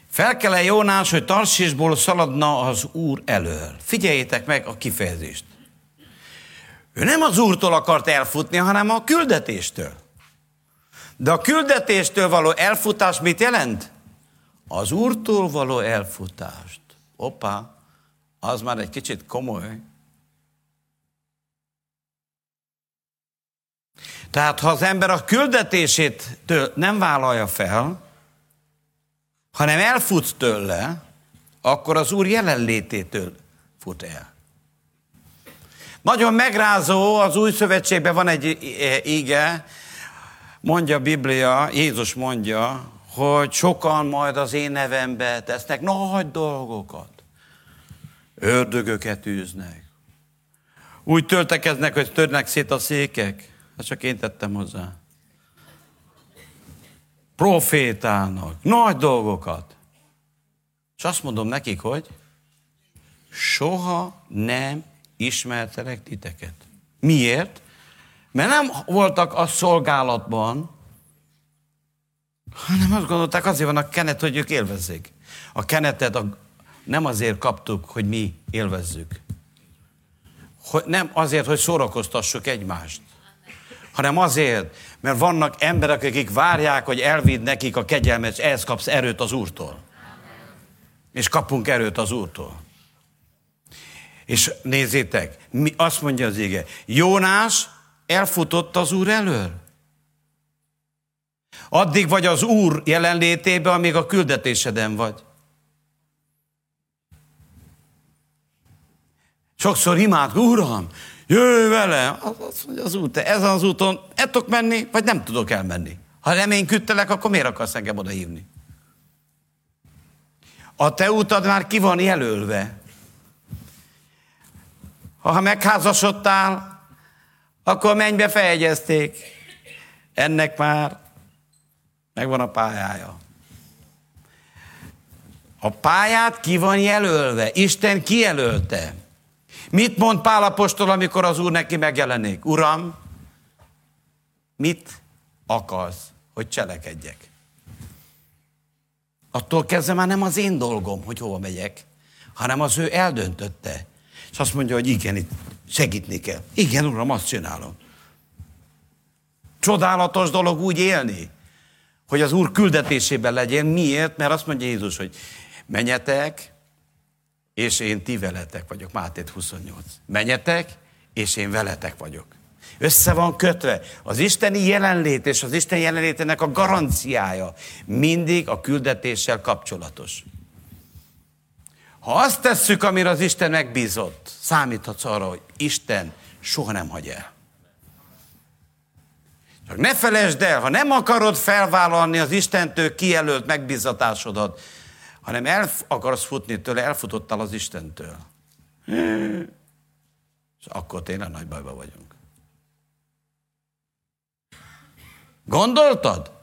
Fel kell -e Jónás, hogy Tarsisból szaladna az Úr elől. Figyeljétek meg a kifejezést. Ő nem az Úrtól akart elfutni, hanem a küldetéstől. De a küldetéstől való elfutás mit jelent? Az Úrtól való elfutást. Opa, az már egy kicsit komoly. Tehát ha az ember a küldetését nem vállalja fel, hanem elfut tőle, akkor az Úr jelenlététől fut el. Nagyon megrázó, az új szövetségben van egy ige, mondja a Biblia, Jézus mondja, hogy sokan majd az én nevembe tesznek nagy dolgokat. Ördögöket űznek. Úgy töltekeznek, hogy törnek szét a székek. Ezt csak én tettem hozzá. Profétának, nagy dolgokat. És azt mondom nekik, hogy soha nem ismertelek titeket. Miért? Mert nem voltak a szolgálatban, hanem azt gondolták, azért van a kenet, hogy ők élvezzék. A kenetet a, nem azért kaptuk, hogy mi élvezzük. Hogy, nem azért, hogy szórakoztassuk egymást hanem azért, mert vannak emberek, akik várják, hogy elvidd nekik a kegyelmet, és ehhez kapsz erőt az Úrtól. És kapunk erőt az Úrtól. És nézzétek, mi, azt mondja az ége, Jónás elfutott az Úr elől. Addig vagy az Úr jelenlétében, amíg a küldetéseden vagy. Sokszor imád, Uram, jöjj vele, az, az, az út, ez az úton, el tudok menni, vagy nem tudok elmenni. Ha reményküdtelek, akkor miért akarsz engem oda hívni? A te utad már ki van jelölve. Ha megházasodtál, akkor mennybe fejegyezték. Ennek már megvan a pályája. A pályát ki van jelölve. Isten kijelölte. Mit mond Pál apostol, amikor az Úr neki megjelenik? Uram, mit akarsz, hogy cselekedjek? Attól kezdve már nem az én dolgom, hogy hova megyek, hanem az ő eldöntötte. És azt mondja, hogy igen, itt segítni kell. Igen, uram, azt csinálom. Csodálatos dolog úgy élni, hogy az Úr küldetésében legyen. Miért? Mert azt mondja Jézus, hogy menjetek, és én ti veletek vagyok. Máté 28. Menjetek, és én veletek vagyok. Össze van kötve. Az isteni jelenlét és az Isten jelenlétének a garanciája mindig a küldetéssel kapcsolatos. Ha azt tesszük, amire az Isten megbízott, számíthatsz arra, hogy Isten soha nem hagy el. Csak ne felejtsd el, ha nem akarod felvállalni az Istentől kijelölt megbízatásodat, hanem el akarsz futni tőle, elfutottál az Istentől. És akkor tényleg nagy bajba vagyunk. Gondoltad?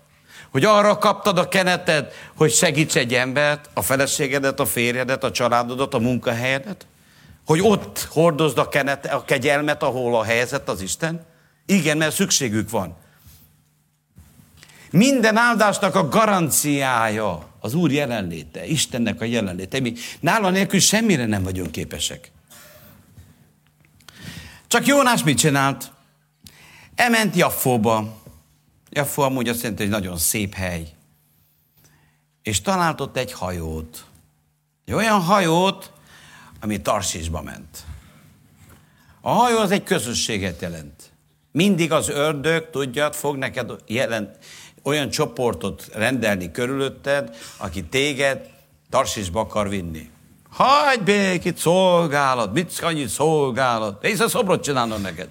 Hogy arra kaptad a keneted, hogy segíts egy embert, a feleségedet, a férjedet, a családodat, a munkahelyedet? Hogy ott hordozd a, kenet, a kegyelmet, ahol a helyzet az Isten? Igen, mert szükségük van. Minden áldásnak a garanciája az Úr jelenléte, Istennek a jelenléte. Mi nála nélkül semmire nem vagyunk képesek. Csak Jónás mit csinált? Elment Jaffóba. Jaffó amúgy azt jelenti, hogy nagyon szép hely. És talált ott egy hajót. Egy olyan hajót, ami Tarsisba ment. A hajó az egy közösséget jelent. Mindig az ördög, tudjad, fog neked jelent, olyan csoportot rendelni körülötted, aki téged Tarsisba akar vinni. Hagyj békét, szolgálat, mit annyit szolgálat, a szobrot csinálnom neked.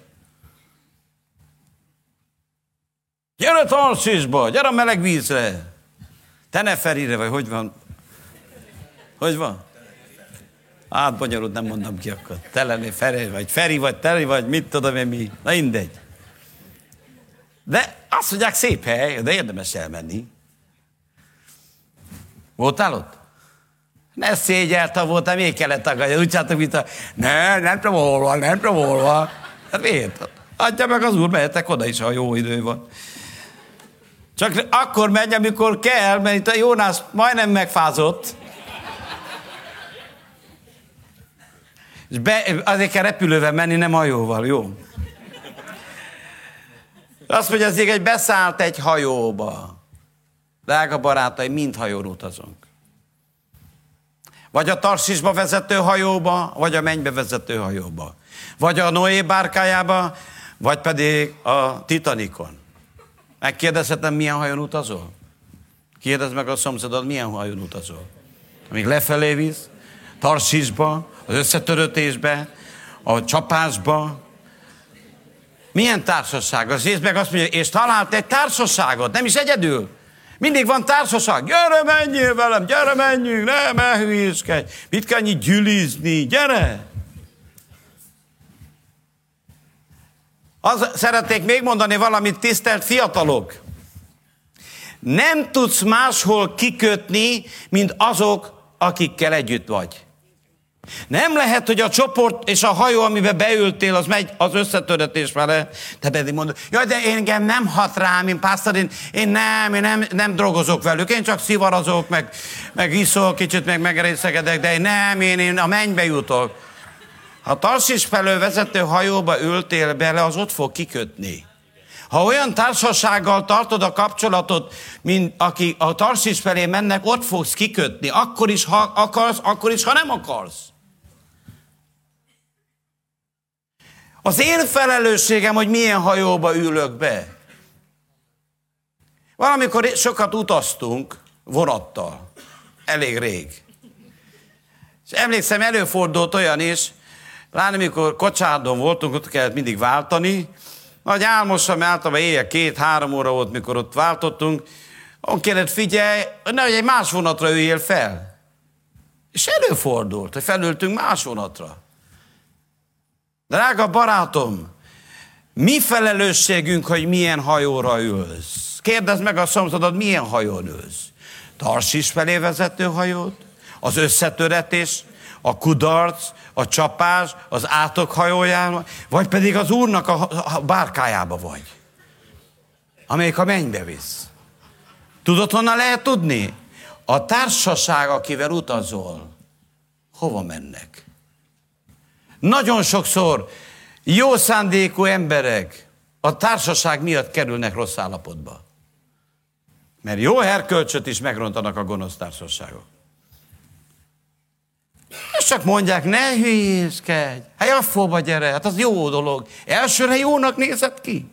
Gyere Tarsisba, gyere a meleg vízre. Teneferire, vagy hogy van? Hogy van? Hát nem mondom ki akkor. Teleni, Feri, vagy Feri, vagy Teli, vagy mit tudom én mi. Na mindegy. De azt mondják, szép hely, de érdemes elmenni. Voltál ott? Ne szégyelt, ha voltam, még kellett tagadni. Úgy csináltak, mint a... Ne, nem tudom nem tudom Hát miért? Adja meg az úr, mehetek oda is, ha jó idő van. Csak akkor megy, amikor kell, mert itt a Jónász majdnem megfázott. És be, azért kell repülővel menni, nem hajóval, jó? Azt mondja az hogy beszállt egy hajóba. Drága barátai, mind hajón utazunk. Vagy a Tarsisba vezető hajóba, vagy a mennybe vezető hajóba. Vagy a Noé bárkájába, vagy pedig a Titanikon. Megkérdezhetem, milyen hajón utazol? Kérdezd meg a szomszédod, milyen hajón utazol? Amíg lefelé visz, Tarsisba, az összetörötésbe, a csapásba, milyen társaság? Az ész meg azt mondja, és talált egy társaságot, nem is egyedül. Mindig van társaság. Gyere, menjél velem, gyere, menjünk, nem elhülyéskedj. Mit kell annyi gyűlizni, gyere. Az, szeretnék még mondani valamit, tisztelt fiatalok. Nem tudsz máshol kikötni, mint azok, akikkel együtt vagy. Nem lehet, hogy a csoport és a hajó, amiben beültél, az megy az összetöretés vele. Te pedig mondod, jaj, de én engem nem hat rám, én pásztor, én, én nem, én nem, nem drogozok velük, én csak szivarozok, meg, meg iszol kicsit, meg megerészegedek, de én nem, én, én a mennybe jutok. Ha Tarsis felől vezető hajóba ültél bele, az ott fog kikötni. Ha olyan társasággal tartod a kapcsolatot, mint aki a Tarsis felé mennek, ott fogsz kikötni. Akkor is, ha akarsz, akkor is, ha nem akarsz. Az én felelősségem, hogy milyen hajóba ülök be. Valamikor sokat utaztunk vonattal. Elég rég. És emlékszem, előfordult olyan is, Láni, mikor kocsárdon voltunk, ott kellett mindig váltani. Nagy álmosan, mert általában éjjel két-három óra volt, mikor ott váltottunk. On kellett figyelj, nehogy egy más vonatra üljél fel. És előfordult, hogy felültünk más vonatra. Drága barátom, mi felelősségünk, hogy milyen hajóra ülsz? Kérdezd meg a szomszédod, milyen hajón ülsz? Tarsis felé vezető hajót? Az összetöretés? A kudarc? A csapás? Az átok hajóján? Vagy pedig az Úrnak a bárkájába vagy? Amelyik a mennybe visz. Tudod, honnan lehet tudni? A társaság, akivel utazol, hova mennek? Nagyon sokszor jó szándékú emberek a társaság miatt kerülnek rossz állapotba. Mert jó herkölcsöt is megrontanak a gonosz társaságok. És csak mondják, ne hülyéskedj, hát jaffóba gyere, hát az jó dolog. Elsőre jónak nézett ki.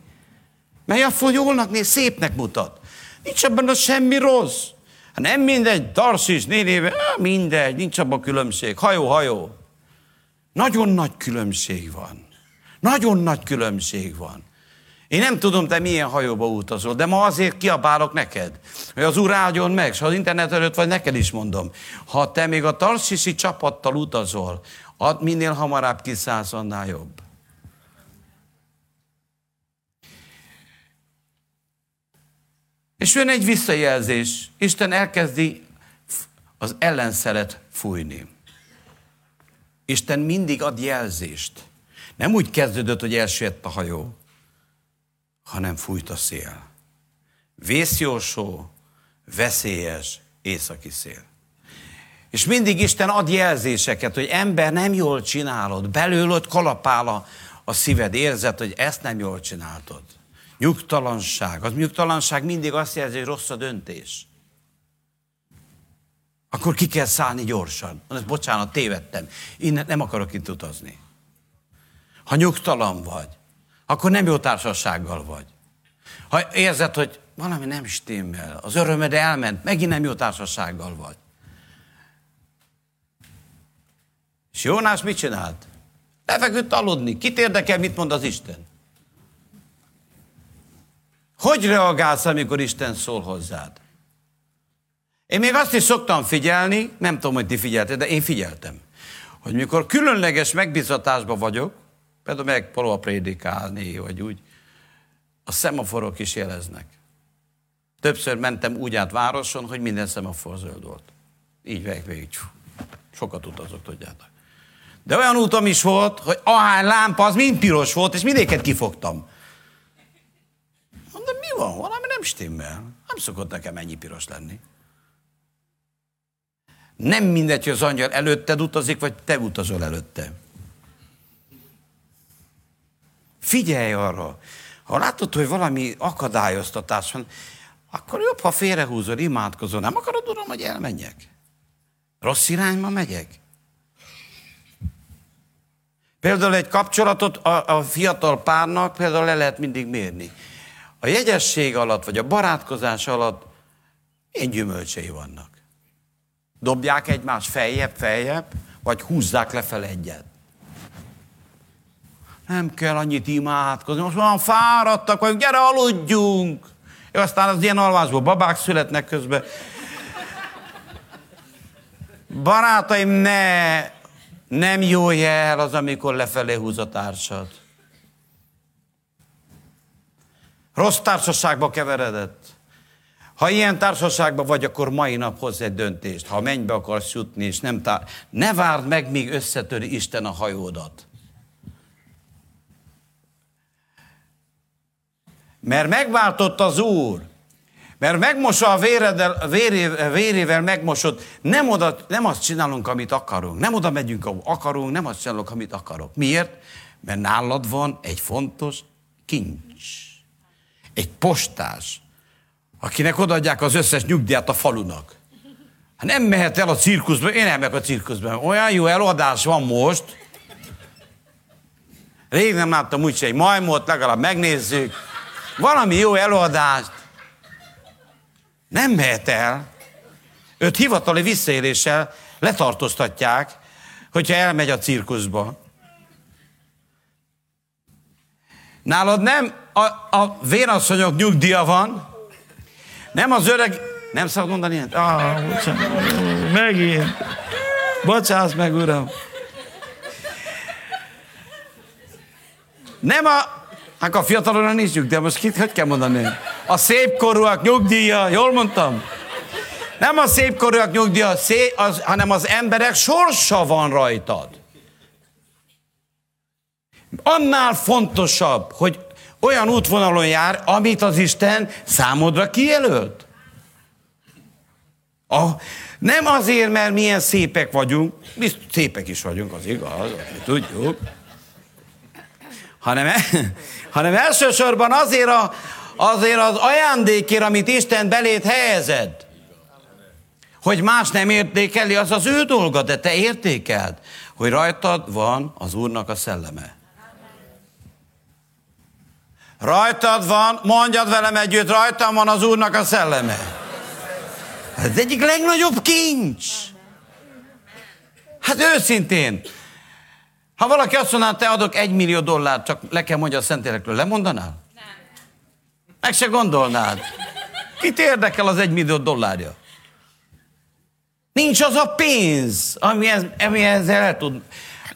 Mert jaffó jónak néz, szépnek mutat. Nincs abban a semmi rossz. Hát nem mindegy, Tarsis nénével, mindegy, nincs abban különbség. Hajó, hajó. Nagyon nagy különbség van. Nagyon nagy különbség van. Én nem tudom, te milyen hajóba utazol, de ma azért kiabálok neked, hogy az Úr áldjon meg, és az internet előtt vagy, neked is mondom. Ha te még a tarsisi csapattal utazol, ad minél hamarabb kiszállsz, annál jobb. És jön egy visszajelzés. Isten elkezdi az ellenszelet fújni. Isten mindig ad jelzést. Nem úgy kezdődött, hogy elsüllyedt a hajó, hanem fújt a szél. Vészjósó, veszélyes északi szél. És mindig Isten ad jelzéseket, hogy ember nem jól csinálod, belőled kalapál a, a szíved, érzed, hogy ezt nem jól csináltad. Nyugtalanság. Az nyugtalanság mindig azt jelzi, hogy rossz a döntés. Akkor ki kell szállni gyorsan. Ezt bocsánat, tévedtem. Innen nem akarok itt utazni. Ha nyugtalan vagy, akkor nem jó társasággal vagy. Ha érzed, hogy valami nem stimmel, az örömed elment, megint nem jó társasággal vagy. És Jónás mit csinált? Lefeküdt aludni. Kit érdekel, mit mond az Isten? Hogy reagálsz, amikor Isten szól hozzád? Én még azt is szoktam figyelni, nem tudom, hogy ti figyeltek, de én figyeltem, hogy mikor különleges megbizatásban vagyok, például meg valahol prédikálni, vagy úgy, a szemaforok is jeleznek. Többször mentem úgy át városon, hogy minden szemafor zöld volt. Így végig, végig. Sokat utazok, tudjátok. De olyan útom is volt, hogy ahány lámpa, az mind piros volt, és mindéket kifogtam. Mondom, mi van? Valami nem stimmel. Nem szokott nekem ennyi piros lenni. Nem mindegy, hogy az angyal előtted utazik, vagy te utazol előtte. Figyelj arra, ha látod, hogy valami akadályoztatás van, akkor jobb, ha félrehúzol, imádkozol. Nem akarod, uram, hogy elmenjek? Rossz irányba megyek? Például egy kapcsolatot a, a fiatal párnak például le lehet mindig mérni. A jegyesség alatt, vagy a barátkozás alatt milyen gyümölcsei vannak? Dobják egymást feljebb, feljebb, vagy húzzák lefele egyet? Nem kell annyit imádkozni, most már fáradtak vagyunk, gyere aludjunk. És aztán az ilyen alvásból babák születnek közben. Barátaim, ne, nem jó jel az, amikor lefelé húz a társad. Rossz társaságba keveredett. Ha ilyen társaságban vagy, akkor mai nap hozz egy döntést. Ha mennybe akarsz jutni, és nem tár... ne várd meg, míg összetöri Isten a hajódat. Mert megváltott az Úr. Mert megmosa a véredel, vérével, vérével megmosott. Nem, oda, nem azt csinálunk, amit akarunk. Nem oda megyünk, ahol akarunk, nem azt csinálunk, amit akarok. Miért? Mert nálad van egy fontos kincs. Egy postás, akinek odaadják az összes nyugdíjat a falunak. Hát nem mehet el a cirkuszba, én elmegyek a cirkuszba. Olyan jó előadás van most. Rég nem láttam úgyse egy majmot, legalább megnézzük. Valami jó előadást. Nem mehet el. Őt hivatali visszaéléssel letartóztatják, hogyha elmegy a cirkuszba. Nálad nem a, a vénasszonyok nyugdíja van, nem az öreg... Nem szabad mondani ilyet? Ah, bocsánat. Megint. Bocsász meg, uram. Nem a... Hát a fiataloknak nincs nyugdíja, most kit, hogy kell mondani? A szépkorúak nyugdíja, jól mondtam? Nem a szépkorúak nyugdíja, szé, az, hanem az emberek sorsa van rajtad. Annál fontosabb, hogy olyan útvonalon jár, amit az Isten számodra kijelölt. A, nem azért, mert milyen szépek vagyunk, mi szépek is vagyunk, az igaz, tudjuk, hanem, hanem elsősorban azért, a, azért az ajándékért, amit Isten belét helyezed. Hogy más nem értékeli, az az ő dolga, de te értékeld, hogy rajtad van az Úrnak a szelleme. Rajtad van, mondjad velem együtt, rajtam van az Úrnak a szelleme. Ez egyik legnagyobb kincs. Hát őszintén, ha valaki azt mondaná, te adok egy millió dollárt, csak le kell mondja a Szentélekről, lemondanál? Nem. Meg se gondolnád. Kit érdekel az egy millió dollárja? Nincs az a pénz, ami, ez, ami ezzel el tud.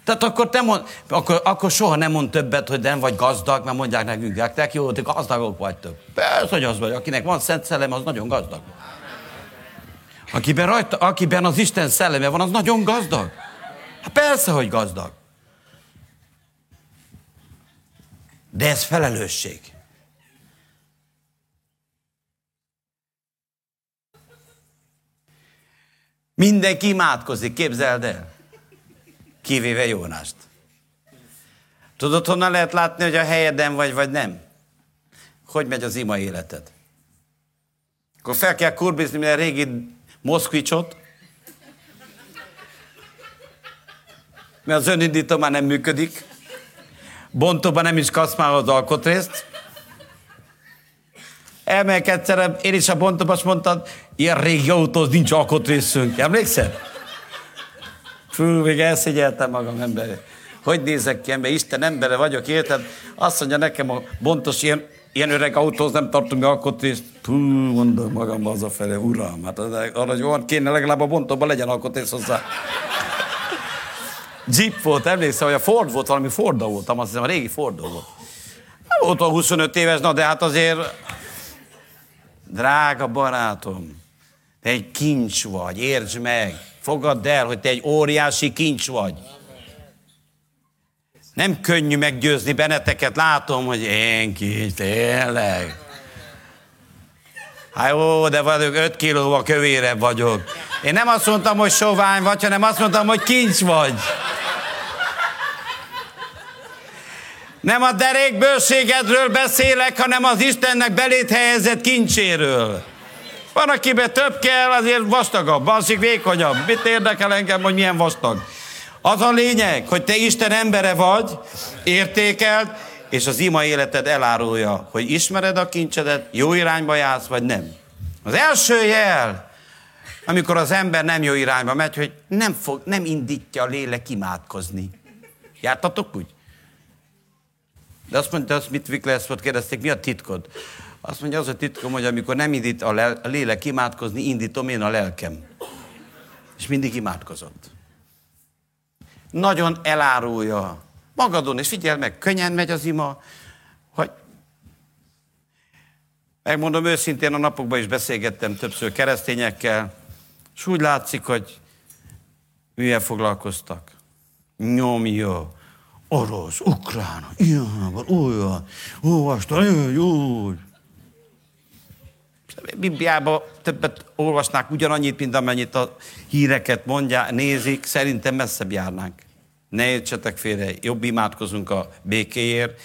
Tehát akkor, te mond, akkor, akkor soha nem mond többet, hogy nem vagy gazdag, mert mondják nekünk, te jó, te gazdagok vagytok. Persze, hogy az vagy. Akinek van szent szellem, az nagyon gazdag. Akiben, rajta, akiben az Isten szelleme van, az nagyon gazdag. Hát persze, hogy gazdag. De ez felelősség. Mindenki imádkozik, képzeld el. Kivéve Jónást. Tudod, honnan lehet látni, hogy a helyeden vagy, vagy nem? Hogy megy az ima életed? Akkor fel kell kurbizni minden régi moszkvicsot, mert az önindító már nem működik. Bontóban nem is kapsz már az alkotrészt. Elmegyek egyszer, én is a bontóban azt mondtad, ilyen régi autóz nincs alkotrészünk. Emlékszel? Fú, még elszégyeltem magam ember. Hogy nézek ki ember? Isten embere vagyok, érted? Azt mondja nekem a bontos ilyen, ilyen öreg autóz nem tartunk alkotrészt. Fú, mondom magam hazafele, uram, hát arra, hogy van, kéne legalább a bontóban legyen alkotrész hozzá. Jeep volt, emlékszem, hogy a Ford volt, valami Forda voltam, azt hiszem, a régi Fordó volt. Nem volt a 25 éves, na de hát azért, drága barátom, te egy kincs vagy, értsd meg, fogadd el, hogy te egy óriási kincs vagy. Nem könnyű meggyőzni benneteket, látom, hogy én kincs, tényleg. Hát jó, de vagyok 5 kilóval kövérebb vagyok. Én nem azt mondtam, hogy sovány vagy, hanem azt mondtam, hogy kincs vagy. Nem a derékbőségedről beszélek, hanem az Istennek belét helyezett kincséről. Van, akiben több kell, azért vastagabb, másik vékonyabb. Mit érdekel engem, hogy milyen vastag? Az a lényeg, hogy te Isten embere vagy, értékelt, és az ima életed elárulja, hogy ismered a kincsedet, jó irányba jársz, vagy nem. Az első jel, amikor az ember nem jó irányba megy, hogy nem, fog, nem indítja a lélek imádkozni. Jártatok úgy? De azt mondta, azt mit Vikleszford kérdezték, mi a titkod? Azt mondja, az a titkom, hogy amikor nem indít a, lel- a lélek imádkozni, indítom én a lelkem. És mindig imádkozott. Nagyon elárulja magadon, és figyelj meg, könnyen megy az ima, hogy megmondom őszintén, a napokban is beszélgettem többször keresztényekkel, és úgy látszik, hogy milyen foglalkoztak. Nyomja, orosz, ukrán, ilyen, olyan, olvasta, úgy. Bibliában többet olvasnák ugyanannyit, mint amennyit a híreket mondják, nézik, szerintem messzebb járnánk. Ne értsetek félre, jobb imádkozunk a békéért,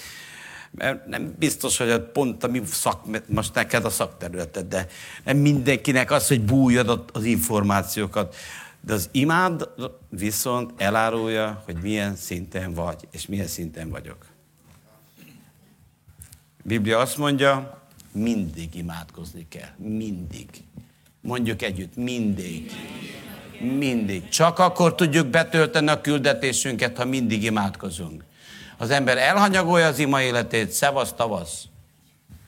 mert nem biztos, hogy pont a mi szak, most neked a szakterületed, de nem mindenkinek az, hogy bújjad az információkat. De az imád viszont elárulja, hogy milyen szinten vagy, és milyen szinten vagyok. A Biblia azt mondja, mindig imádkozni kell. Mindig. Mondjuk együtt, mindig. Mindig. Csak akkor tudjuk betölteni a küldetésünket, ha mindig imádkozunk. Az ember elhanyagolja az ima életét, szevasz, tavasz.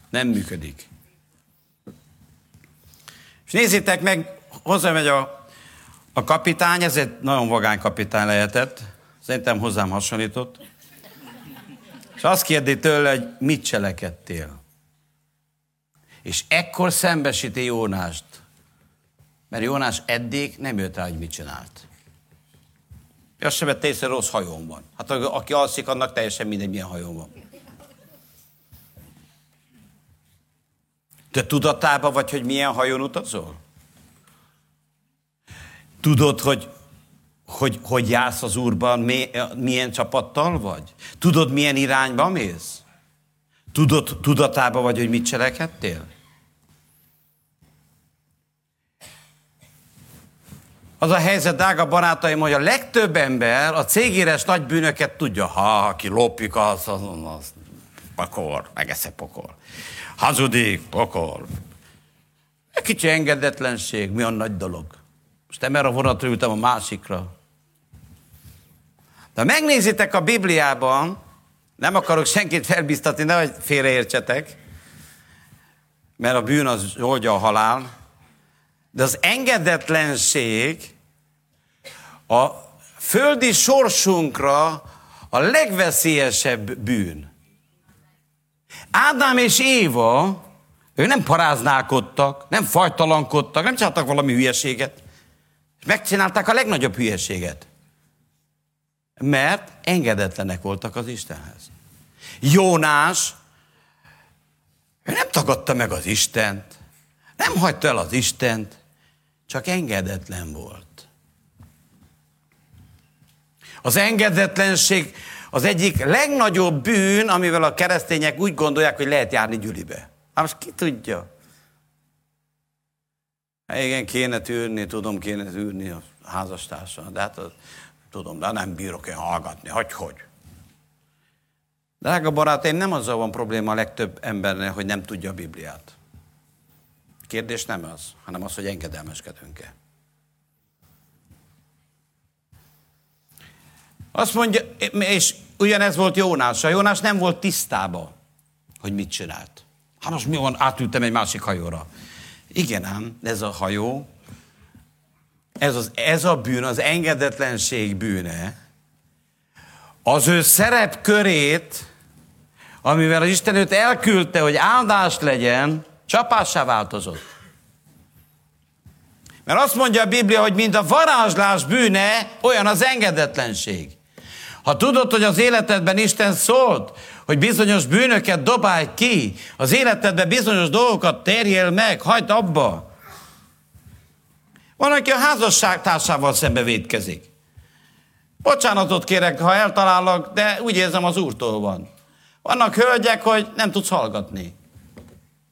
Nem működik. És nézzétek meg, hozzámegy a, a kapitány, egy nagyon vagány kapitány lehetett, szerintem hozzám hasonlított, és azt kérdi tőle, hogy mit cselekedtél. És ekkor szembesíti Jónást. Mert Jónás eddig nem jött rá, hogy mit csinált. Azt sem vette észre, rossz hajón van. Hát aki alszik, annak teljesen mindegy, milyen hajón van. Te tudatában vagy, hogy milyen hajón utazol? Tudod, hogy hogy, hogy jársz az Úrban, milyen csapattal vagy? Tudod, milyen irányba mész? Tudod, tudatában vagy, hogy mit cselekedtél? Az a helyzet, drága barátaim, hogy a legtöbb ember a cégéres nagy bűnöket tudja. Ha, aki lopik, az, az, az pokol, megesze pokol. Hazudik, pokol. Egy kicsi engedetlenség, mi a nagy dolog. Most nem erre vonatra ültem a másikra. De ha megnézitek a Bibliában, nem akarok senkit felbiztatni, nehogy félreértsetek, mert a bűn az oldja a halál, de az engedetlenség a földi sorsunkra a legveszélyesebb bűn. Ádám és Éva, ők nem paráználkodtak, nem fajtalankodtak, nem csináltak valami hülyeséget. Megcsinálták a legnagyobb hülyeséget. Mert engedetlenek voltak az Istenhez. Jónás, ő nem tagadta meg az Istent, nem hagyta el az Istent, csak engedetlen volt. Az engedetlenség az egyik legnagyobb bűn, amivel a keresztények úgy gondolják, hogy lehet járni gyülibe. Hát most ki tudja? Hát igen, kéne tűrni, tudom, kéne tűrni a házastársam, de hát az, tudom, de nem bírok én hallgatni, hogy hogy. Drága barátaim, nem azzal van probléma a legtöbb embernek, hogy nem tudja a Bibliát. Kérdés nem az, hanem az, hogy engedelmeskedünk-e. Azt mondja, és ugyanez volt Jónás. A Jónás nem volt tisztába, hogy mit csinált. Hát most mi van, átültem egy másik hajóra. Igen ám, ez a hajó, ez, az, ez a bűn, az engedetlenség bűne, az ő szerepkörét, amivel az Isten őt elküldte, hogy áldás legyen, csapássá változott. Mert azt mondja a Biblia, hogy mint a varázslás bűne, olyan az engedetlenség. Ha tudod, hogy az életedben Isten szólt, hogy bizonyos bűnöket dobálj ki, az életedben bizonyos dolgokat terjél meg, hagyd abba. Van, aki a házasságtársával szembe védkezik. Bocsánatot kérek, ha eltalálok, de úgy érzem, az úrtól van. Vannak hölgyek, hogy nem tudsz hallgatni.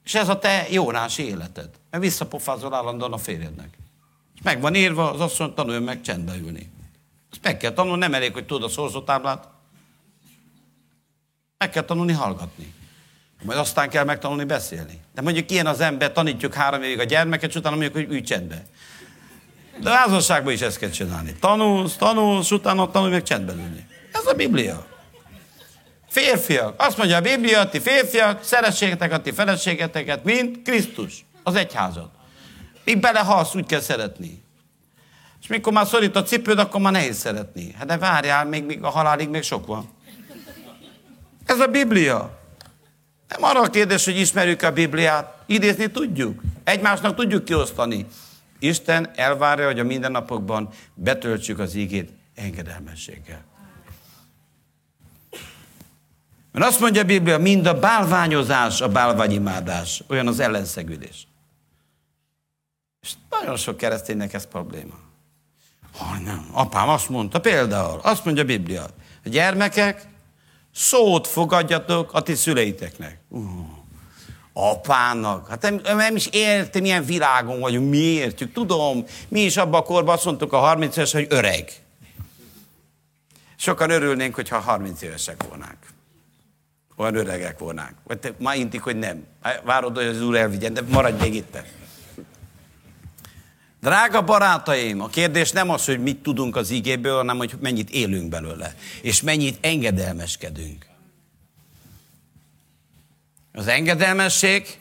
És ez a te Jónás életed. Mert visszapofázol állandóan a férjednek. És meg van írva, az asszony tanuljon meg csendbe ülni. Ezt meg kell tanulni, nem elég, hogy tudod a szorzótáblát. Meg kell tanulni hallgatni. Majd aztán kell megtanulni beszélni. De mondjuk ilyen az ember, tanítjuk három évig a gyermeket, és utána mondjuk, hogy ülj csendbe. De házasságban is ezt kell csinálni. Tanulsz, tanulsz, utána tanulj meg csendben ülni. Ez a Biblia. Férfiak. Azt mondja a Biblia, ti férfiak, szerességetek a ti feleségeteket, mint Krisztus, az egyházat. Míg belehalsz, úgy kell szeretni. És mikor már szorít a cipőd, akkor már nehéz szeretni. Hát de várjál, még, még a halálig még sok van. Ez a Biblia. Nem arra a kérdés, hogy ismerjük a Bibliát. Idézni tudjuk. Egymásnak tudjuk kiosztani. Isten elvárja, hogy a mindennapokban betöltsük az ígét engedelmességgel. Mert azt mondja a Biblia, mind a bálványozás, a bálványimádás, olyan az ellenszegülés. És nagyon sok kereszténynek ez probléma. Ha nem, apám azt mondta például, azt mondja a Biblia, a gyermekek, szót fogadjatok a ti szüleiteknek. Uh, apának, hát nem, nem is érti, milyen világon vagyunk, mi értjük. Tudom, mi is abban a korban azt mondtuk a 30 éves, hogy öreg. Sokan örülnénk, hogyha 30 évesek volnánk. Olyan öregek volnánk. Vagy te ma intik, hogy nem. Várod, hogy az úr elvigyen, de maradj még itt. Drága barátaim, a kérdés nem az, hogy mit tudunk az igéből, hanem hogy mennyit élünk belőle, és mennyit engedelmeskedünk. Az engedelmesség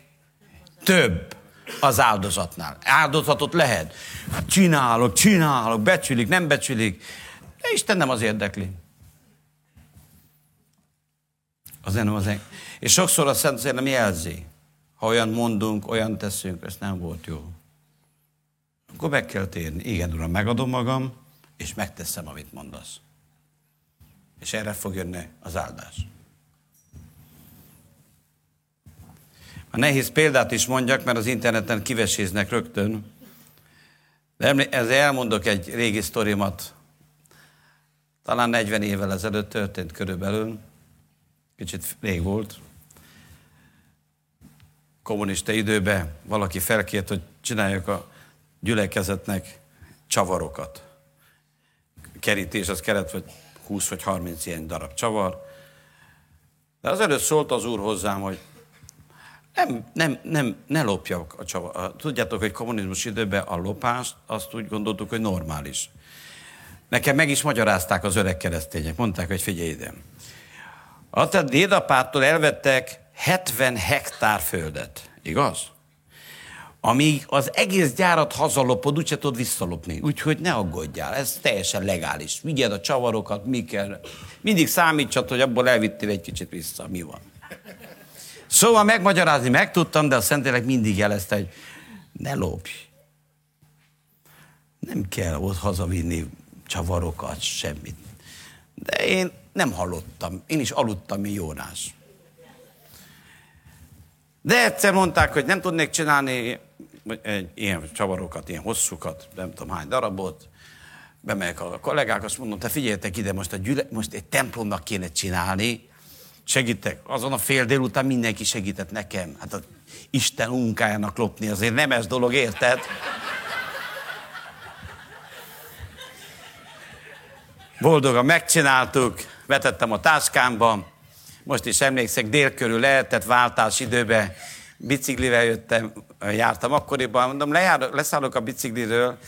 több az áldozatnál. Áldozatot lehet. Csinálok, csinálok, becsülik, nem becsülik. De Isten nem az érdekli. Az nem az en... És sokszor a Szent nem jelzi, ha olyan mondunk, olyan teszünk, ez nem volt jó. Akkor meg kell térni. Igen, Uram, megadom magam, és megteszem, amit mondasz. És erre fog jönni az áldás. A nehéz példát is mondjak, mert az interneten kiveséznek rögtön. De ezzel elmondok egy régi sztorimat. Talán 40 évvel ezelőtt történt körülbelül. Kicsit rég volt. Kommunista időben valaki felkért, hogy csináljuk a gyülekezetnek csavarokat. Kerítés az kellett, vagy 20 vagy 30 ilyen darab csavar. De az előtt szólt az úr hozzám, hogy nem, nem, nem, ne lopjak a csavar. Tudjátok, hogy kommunizmus időben a lopást, azt úgy gondoltuk, hogy normális. Nekem meg is magyarázták az öreg keresztények. Mondták, hogy figyelj ide. A te dédapától elvettek 70 hektár földet. Igaz? Amíg az egész gyárat hazalopod, úgyse tudod visszalopni. Úgyhogy ne aggódjál, ez teljesen legális. Vigyed a csavarokat, mi kell. Mindig számítsad, hogy abból elvittél egy kicsit vissza, mi van. Szóval megmagyarázni megtudtam, de a Szentlélek mindig jelezte, hogy ne lopj. Nem kell ott hazavinni csavarokat, semmit. De én nem hallottam. Én is aludtam, mint Jónás. De egyszer mondták, hogy nem tudnék csinálni egy ilyen csavarokat, ilyen hosszúkat, nem tudom hány darabot. Bemegyek a kollégák, azt mondom, te figyeljetek ide, most, a gyüle, most egy templomnak kéne csinálni, segítek. Azon a fél délután mindenki segített nekem. Hát az Isten munkájának lopni azért nem ez dolog, érted? Boldogan megcsináltuk, vetettem a táskámba, most is emlékszek, dél körül lehetett váltás időben, biciklivel jöttem, jártam akkoriban, mondom, lejár, leszállok a bicikliről,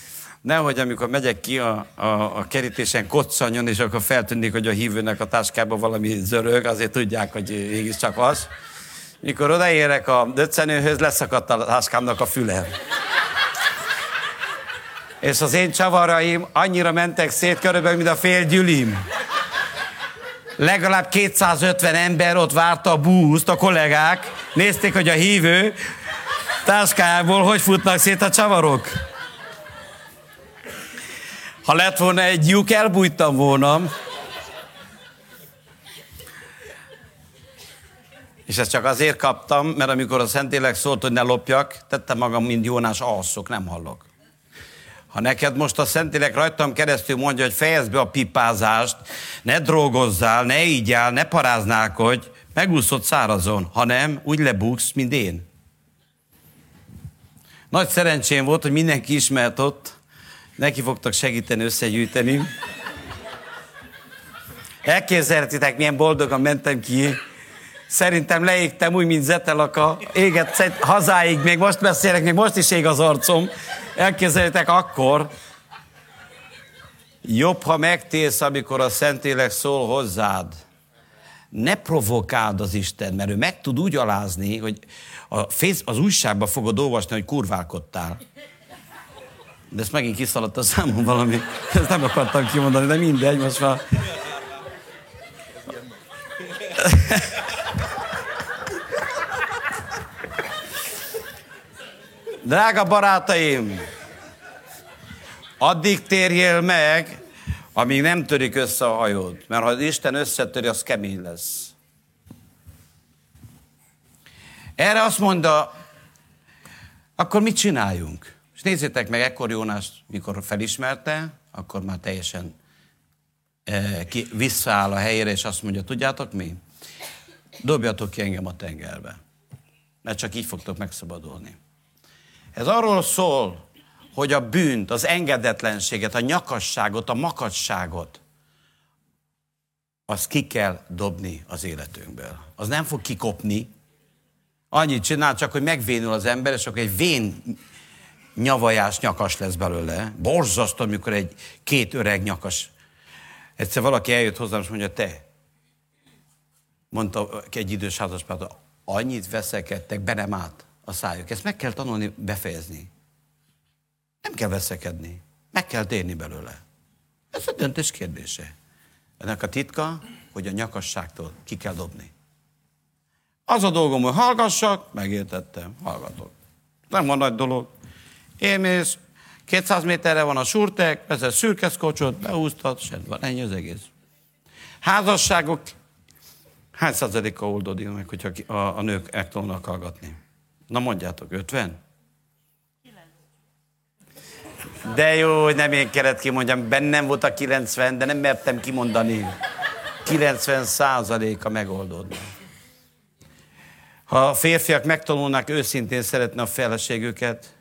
nehogy amikor megyek ki a, a, a kerítésen koccanjon, és akkor feltűnik, hogy a hívőnek a táskában valami zörög, azért tudják, hogy mégis csak az. Mikor odaérek a döccenőhöz, leszakadt a táskámnak a füle. És az én csavaraim annyira mentek szét körülbelül, mint a fél gyülim. Legalább 250 ember ott várta a búzt, a kollégák. Nézték, hogy a hívő táskájából hogy futnak szét a csavarok. Ha lett volna egy lyuk, elbújtam volna. És ezt csak azért kaptam, mert amikor a Szentélek szólt, hogy ne lopjak, tettem magam, mint Jónás, alszok, nem hallok. Ha neked most a Szentélek rajtam keresztül mondja, hogy fejezd be a pipázást, ne drogozzál, ne ígyál, ne paráználkodj, megúszod szárazon, ha nem, úgy lebuksz, mint én. Nagy szerencsém volt, hogy mindenki ismert ott, neki fogtak segíteni összegyűjteni. Elképzelhetitek, milyen boldogan mentem ki. Szerintem leégtem úgy, mint zetelaka. Éget hazáig, még most beszélek, még most is ég az arcom. Elképzeljétek akkor, jobb, ha megtérsz, amikor a Szentlélek szól hozzád. Ne provokáld az Isten, mert ő meg tud úgy alázni, hogy a fész, az újságban fogod olvasni, hogy kurválkodtál. De ezt megint kiszaladt a számom valami. Ezt nem akartam kimondani, de mindegy, most már... Drága barátaim, addig térjél meg, amíg nem törik össze a hajód. Mert ha Isten összetöri, az kemény lesz. Erre azt mondta, akkor mit csináljunk? És nézzétek meg, ekkor Jónás, mikor felismerte, akkor már teljesen e, ki, visszaáll a helyére, és azt mondja, tudjátok mi? Dobjatok ki engem a tengerbe. Mert csak így fogtok megszabadulni. Ez arról szól, hogy a bűnt, az engedetlenséget, a nyakasságot, a makacságot, azt ki kell dobni az életünkből. Az nem fog kikopni. Annyit csinál csak, hogy megvénül az ember, és akkor egy vén nyavajás nyakas lesz belőle. Borzasztó, amikor egy két öreg nyakas. Egyszer valaki eljött hozzám, és mondja, te, mondta egy idős házaspár, annyit veszekedtek, be nem át a szájuk. Ezt meg kell tanulni befejezni. Nem kell veszekedni. Meg kell térni belőle. Ez a döntés kérdése. Ennek a titka, hogy a nyakasságtól ki kell dobni. Az a dolgom, hogy hallgassak, megértettem, hallgatok. Nem van nagy dolog. Élmész, 200 méterre van a surtek, vezet szürkeszkocsot, beúztad, sem van, ennyi az egész. Házasságok, hány százaléka oldódik meg, hogyha a, a nők el hallgatni? Na mondjátok, 50? De jó, hogy nem én kellett kimondjam. Bennem volt a 90, de nem mertem kimondani. 90 százaléka megoldódna. Ha a férfiak megtanulnák őszintén szeretni a feleségüket,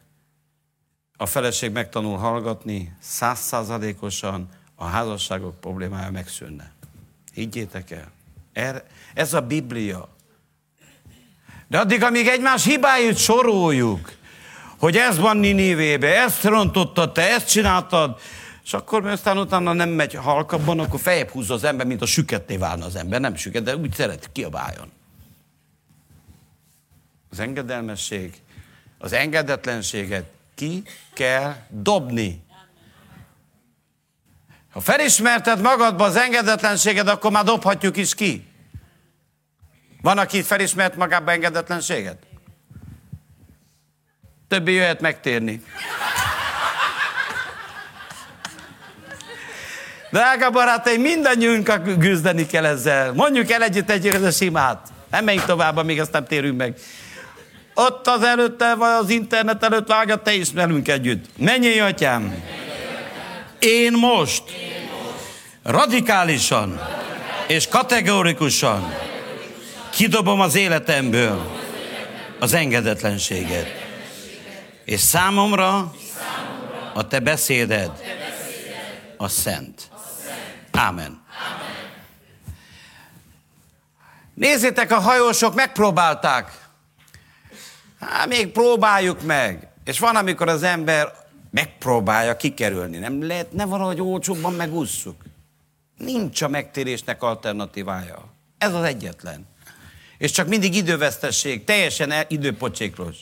a feleség megtanul hallgatni, százszázalékosan a házasságok problémája megszűnne. Higgyétek el. Er, ez a Biblia. De addig, amíg egymás hibáit soroljuk, hogy ez van Ninivébe, ezt rontottad te, ezt csináltad, és akkor aztán utána nem megy halkabban, akkor fejebb húzza az ember, mint a süketté válna az ember. Nem süket, de úgy szeret, kiabáljon. Az engedelmesség, az engedetlenséget ki kell dobni. Ha felismerted magadba az engedetlenséged, akkor már dobhatjuk is ki. Van, aki felismert magába engedetlenséget? Többi jöhet megtérni. Drága barátaim, mindannyiunkat küzdeni kell ezzel. Mondjuk el együtt egy a simát. Nem menjünk tovább, amíg azt nem térünk meg. Ott az előtte, vagy az internet előtt vágja, te is velünk együtt. Mennyi, atyám! Én most radikálisan és kategórikusan kidobom az életemből az engedetlenséget. És számomra a te beszéded a szent. Ámen. Nézzétek, a hajósok megpróbálták. Hát még próbáljuk meg. És van, amikor az ember megpróbálja kikerülni. Nem lehet, ne valahogy olcsóbban megússzuk. Nincs a megtérésnek alternatívája. Ez az egyetlen. És csak mindig idővesztesség, teljesen időpocséklós.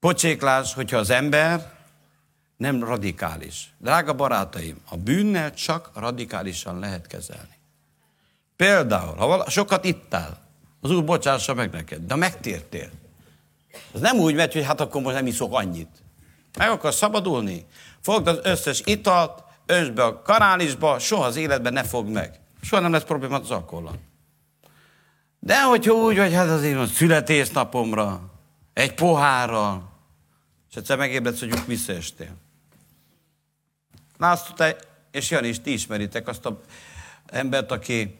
Pocséklás, hogyha az ember nem radikális. Drága barátaim, a bűnnel csak radikálisan lehet kezelni. Például, ha vala, sokat ittál, az úr bocsássa meg neked, de megtértél. Az nem úgy megy, hogy hát akkor most nem iszok annyit. Meg akarsz szabadulni? Fogd az összes italt, ösd be a kanálisba, soha az életben ne fogd meg. Soha nem lesz probléma az alkohollal. De hogyha úgy, hogy hát azért van születésnapomra, egy pohárral, és egyszer megébredsz, hogy úgy visszaestél. László, te és Jani is, ti ismeritek azt a embert, aki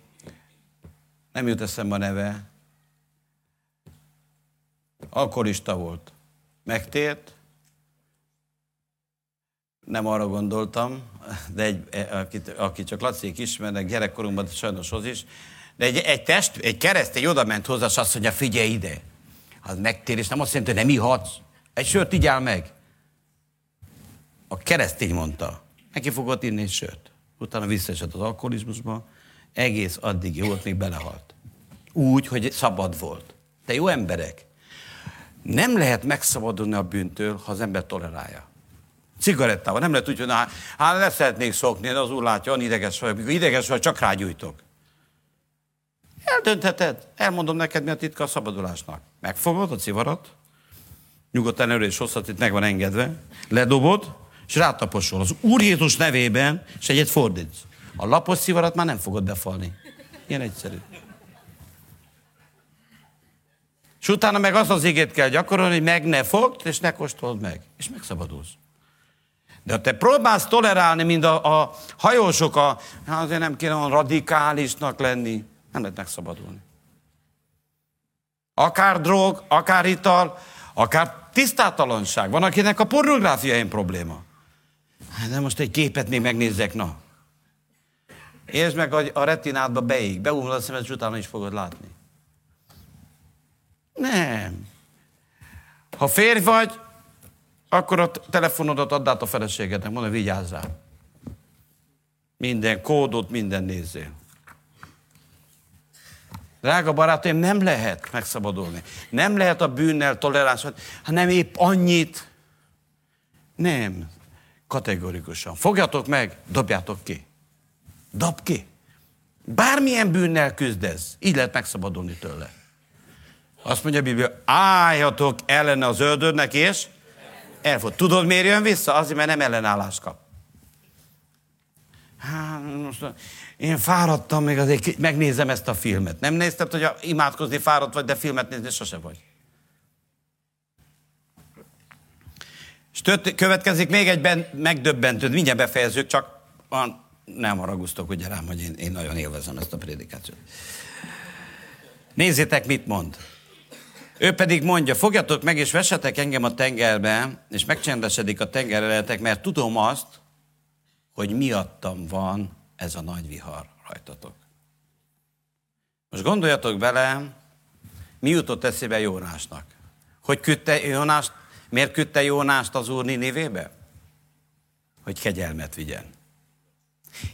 nem jut eszembe a neve, alkoholista volt. Megtért, nem arra gondoltam, de egy, akit, aki csak Lacék ismernek, gyerekkorunkban sajnos hoz is, de egy, egy test, egy keresztény oda ment hozzá, és azt mondja, figyelj ide. Az megtérés nem azt jelenti, hogy nem ihatsz. Egy sört igyál meg. A keresztény mondta. Neki fogott inni egy sört. Utána visszaesett az alkoholizmusba, egész addig jó volt, még belehalt. Úgy, hogy szabad volt. De jó emberek, nem lehet megszabadulni a bűntől, ha az ember tolerálja. Cigarettával. Nem lehet úgy, hogy hát, hát le szeretnék szokni, de az úr látja, olyan ideges vagy. Mikor ideges vagy, csak rágyújtok. Eldöntheted. Elmondom neked, mi a titka a szabadulásnak. Megfogod a civarat, nyugodtan erő és hosszat itt meg van engedve, ledobod, és rátaposol. Az Úr Jézus nevében, és egyet fordítsz. A lapos szivarat már nem fogod befalni. Ilyen egyszerű. És utána meg azt az igét kell gyakorolni, hogy meg ne fogd, és ne kóstold meg. És megszabadulsz. De ha te próbálsz tolerálni, mint a, a hajósok, a, hát azért nem kéne olyan radikálisnak lenni, nem lehet megszabadulni. Akár drog, akár ital, akár tisztátalanság. Van, akinek a pornográfia ilyen probléma. Hát de most egy képet még megnézzek, na. Értsd meg, hogy a retinádba beég, beúmul a szemed, és utána is fogod látni. Nem. Ha férj vagy, akkor a telefonodat add át a feleségednek, mondom, vigyázzál. Minden kódot, minden nézzél. Drága barátaim, nem lehet megszabadulni. Nem lehet a bűnnel toleráns, ha nem épp annyit. Nem. Kategorikusan. Fogjatok meg, dobjátok ki. Dob ki. Bármilyen bűnnel küzdesz, így lehet megszabadulni tőle. Azt mondja a Biblia, álljatok ellene az ördögnek, és elfog. Tudod, miért jön vissza? Azért, mert nem ellenállást kap. Hát, most én fáradtam, még azért megnézem ezt a filmet. Nem nézted, hogy a imádkozni fáradt vagy, de filmet nézni sose vagy. És tört, következik még egyben megdöbbentő, mindjárt befejezzük, csak van, nem haragusztok ugye rám, hogy én, én nagyon élvezem ezt a prédikációt. Nézzétek, mit mond. Ő pedig mondja, fogjatok meg és vessetek engem a tengerbe, és megcsendesedik a tengereletek, mert tudom azt, hogy miattam van ez a nagy vihar rajtatok. Most gondoljatok bele, mi jutott eszébe Jónásnak? Hogy küldte Jónást, miért küldte Jónást az úr Ninévébe? Hogy kegyelmet vigyen.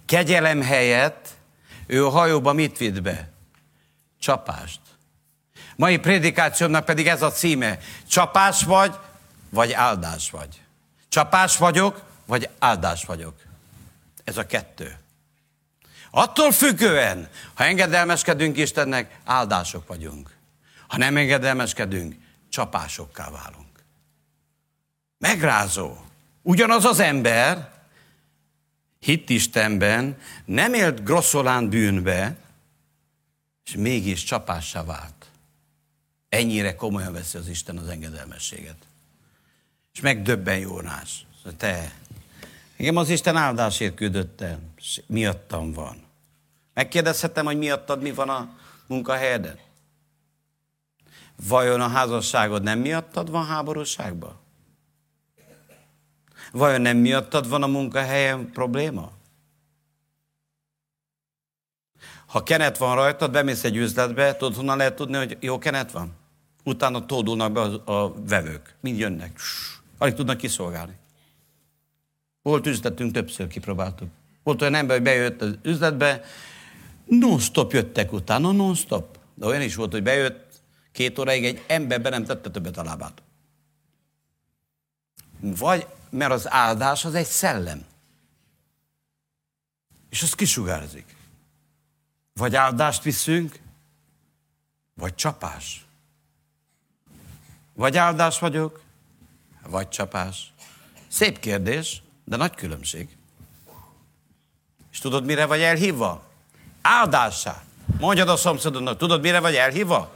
Kegyelem helyett ő a hajóba mit vitt be? Csapást. Mai prédikációmnak pedig ez a címe. Csapás vagy, vagy áldás vagy. Csapás vagyok, vagy áldás vagyok. Ez a kettő. Attól függően, ha engedelmeskedünk Istennek, áldások vagyunk. Ha nem engedelmeskedünk, csapásokká válunk. Megrázó. Ugyanaz az ember hitt Istenben, nem élt grosszolán bűnbe, és mégis csapássá vált. Ennyire komolyan veszi az Isten az engedelmességet. És megdöbben Jónás. Te, engem az Isten áldásért küldött el, miattam van. Megkérdezhetem, hogy miattad mi van a munkahelyeden? Vajon a házasságod nem miattad van háborúságban? Vajon nem miattad van a munkahelyen probléma? Ha kenet van rajtad, bemész egy üzletbe, tudod, honnan lehet tudni, hogy jó kenet van? Utána tódulnak be a, a vevők. Mind jönnek. Alig tudnak kiszolgálni. Volt üzletünk, többször kipróbáltuk. Volt olyan ember, hogy bejött az üzletbe, non-stop jöttek utána, non-stop. De olyan is volt, hogy bejött két óráig, egy ember be nem tette többet a lábát. Vagy, mert az áldás az egy szellem. És az kisugárzik. Vagy áldást viszünk, vagy csapás. Vagy áldás vagyok, vagy csapás. Szép kérdés, de nagy különbség. És tudod, mire vagy elhívva? Áldássá. Mondjad a szomszédodnak, tudod, mire vagy elhívva?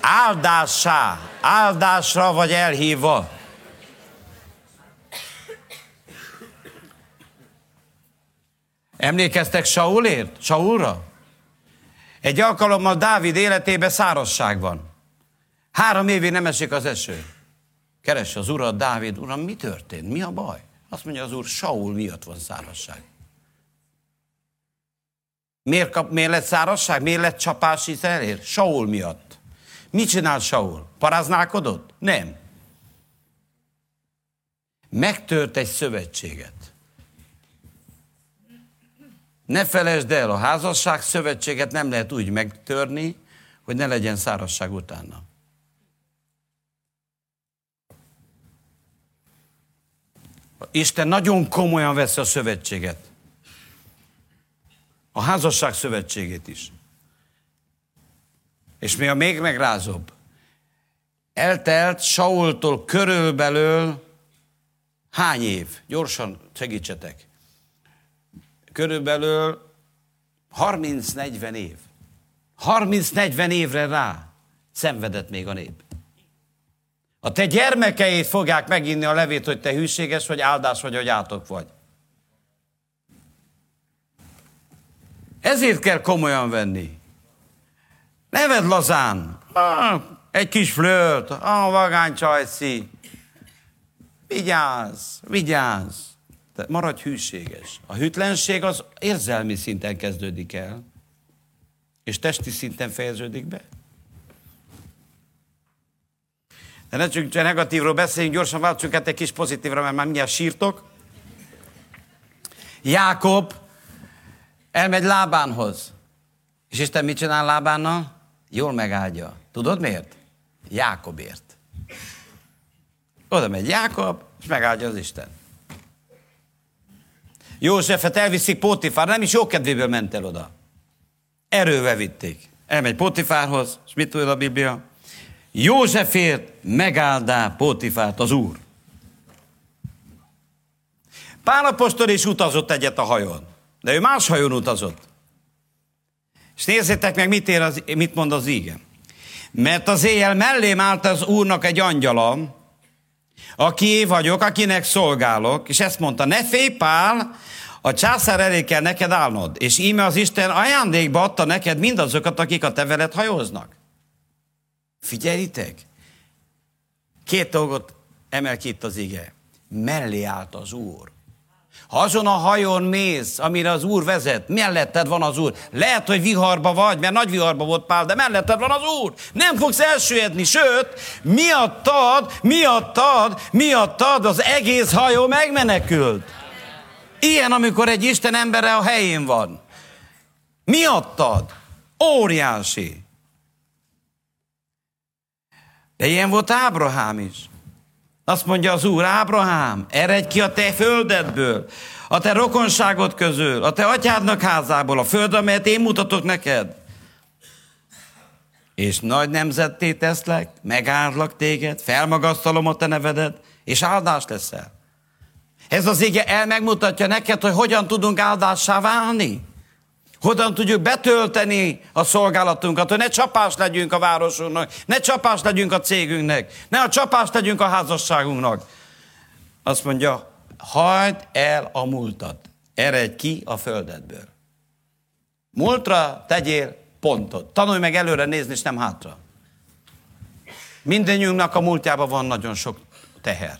Áldássá. Áldásra vagy elhívva. Emlékeztek Saulért? Saulra? Egy alkalommal Dávid életében szárazság van. Három évig nem esik az eső. Keresse az urat, Dávid, uram, mi történt? Mi a baj? Azt mondja az úr, Saul miatt van szárazság. Miért, kap, miért lett szárazság? Miért lett csapás Izraelért? Saul miatt. Mit csinál Saul? Paráználkodott? Nem. Megtört egy szövetséget. Ne felejtsd el, a házasság szövetséget nem lehet úgy megtörni, hogy ne legyen szárazság utána. Isten nagyon komolyan veszi a szövetséget. A házasság szövetségét is. És mi a még megrázóbb? Eltelt Saultól körülbelül hány év? Gyorsan segítsetek körülbelül 30-40 év. 30-40 évre rá szenvedett még a nép. A te gyermekeid fogják meginni a levét, hogy te hűséges vagy, áldás vagy, hogy átok vagy. Ezért kell komolyan venni. Neved lazán. Ah, egy kis flört, ah, vagány csajci. Vigyázz, vigyázz. Tehát maradj hűséges. A hűtlenség az érzelmi szinten kezdődik el, és testi szinten fejeződik be. De ne csak negatívról beszéljünk, gyorsan váltsunk át egy kis pozitívra, mert már mindjárt sírtok. Jákob elmegy Lábánhoz. És Isten mit csinál Lábánnal? Jól megáldja. Tudod miért? Jákobért. Oda megy Jákob, és megáldja az Isten. Józsefet elviszik Pótifár, nem is jó kedvéből ment el oda. Erővel vitték. Elmegy Pótifárhoz, és mit tud a Biblia? Józsefért megáldá Pótifárt az Úr. Pálapostól is utazott egyet a hajón, de ő más hajón utazott. És nézzétek meg, mit, ér az, mit mond az íge. Mert az éjjel mellém állt az Úrnak egy angyala, aki vagyok, akinek szolgálok, és ezt mondta, ne félj Pál, a császár elé kell neked állnod, és íme az Isten ajándékba adta neked mindazokat, akik a te veled hajóznak. Figyeljétek! Két dolgot emel ki itt az ige. Mellé állt az Úr. Ha azon a hajón mész, amire az Úr vezet, melletted van az Úr. Lehet, hogy viharba vagy, mert nagy viharba volt Pál, de melletted van az Úr. Nem fogsz elsüllyedni, sőt, miattad, miattad, miattad az egész hajó megmenekült. Ilyen, amikor egy Isten embere a helyén van. Miattad. Óriási. De ilyen volt Ábrahám is. Azt mondja az Úr, Ábrahám, eredj ki a te földedből, a te rokonságod közül, a te atyádnak házából, a föld, amelyet én mutatok neked. És nagy nemzetté teszlek, megállak téged, felmagasztalom a te nevedet, és áldás leszel. Ez az ége el megmutatja neked, hogy hogyan tudunk áldássá válni. Hogyan tudjuk betölteni a szolgálatunkat, hogy ne csapás legyünk a városunknak, ne csapás legyünk a cégünknek, ne a csapás legyünk a házasságunknak. Azt mondja, hagyd el a múltat, eredj ki a földedből. Múltra tegyél pontot. Tanulj meg előre nézni, és nem hátra. Mindenjünknek a múltjában van nagyon sok teher.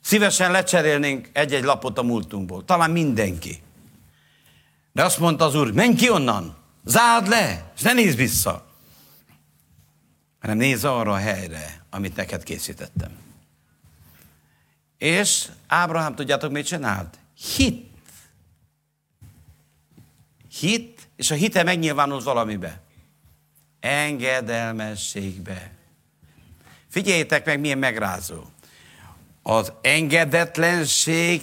Szívesen lecserélnénk egy-egy lapot a múltunkból. Talán mindenki. De azt mondta az úr, menj ki onnan, zárd le, és ne nézz vissza. Hanem nézz arra a helyre, amit neked készítettem. És Ábrahám, tudjátok, mit csinált? Hit. Hit, és a hite megnyilvánult valamibe. Engedelmességbe. Figyeljétek meg, milyen megrázó. Az engedetlenség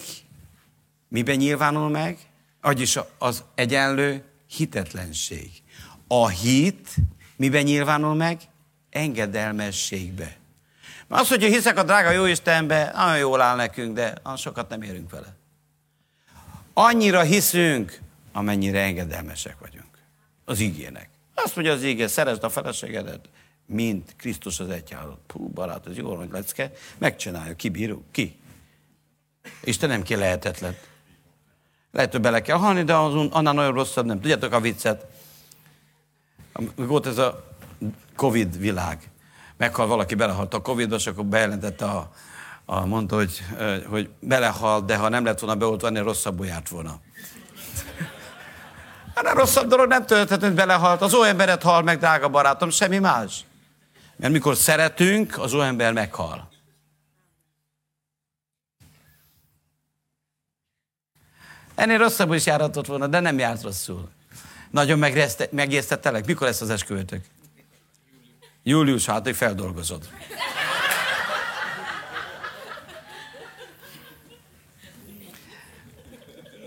miben nyilvánul meg? Vagyis az egyenlő hitetlenség. A hit miben nyilvánul meg? Engedelmességbe. Mert az, hogyha hiszek a drága jó Istenbe, nagyon jól áll nekünk, de sokat nem érünk vele. Annyira hiszünk, amennyire engedelmesek vagyunk. Az ígének. Azt mondja az ígé, szeresd a feleségedet, mint Krisztus az egyházat. Pú, barát, ez jó nagy lecke. Megcsinálja, kibírjuk, ki? Isten nem ki lehetetlen. Lehet, hogy bele kell halni, de az, annál nagyon rosszabb nem. Tudjátok a viccet? Volt ez a Covid világ. Meghal valaki, belehalt a Covid-ba, és akkor bejelentette a, a mondta, hogy, hogy belehalt, de ha nem lett volna beoltva, ennél rosszabbul járt volna. Hát a rosszabb dolog nem történt, hogy belehalt. Az olyan emberet hal meg, drága barátom, semmi más. Mert mikor szeretünk, az olyan ember meghal. Ennél rosszabbul is járhatott volna, de nem járt rosszul. Nagyon megérztettelek. Mikor lesz az esküvőtök? Július, hát, hogy feldolgozod.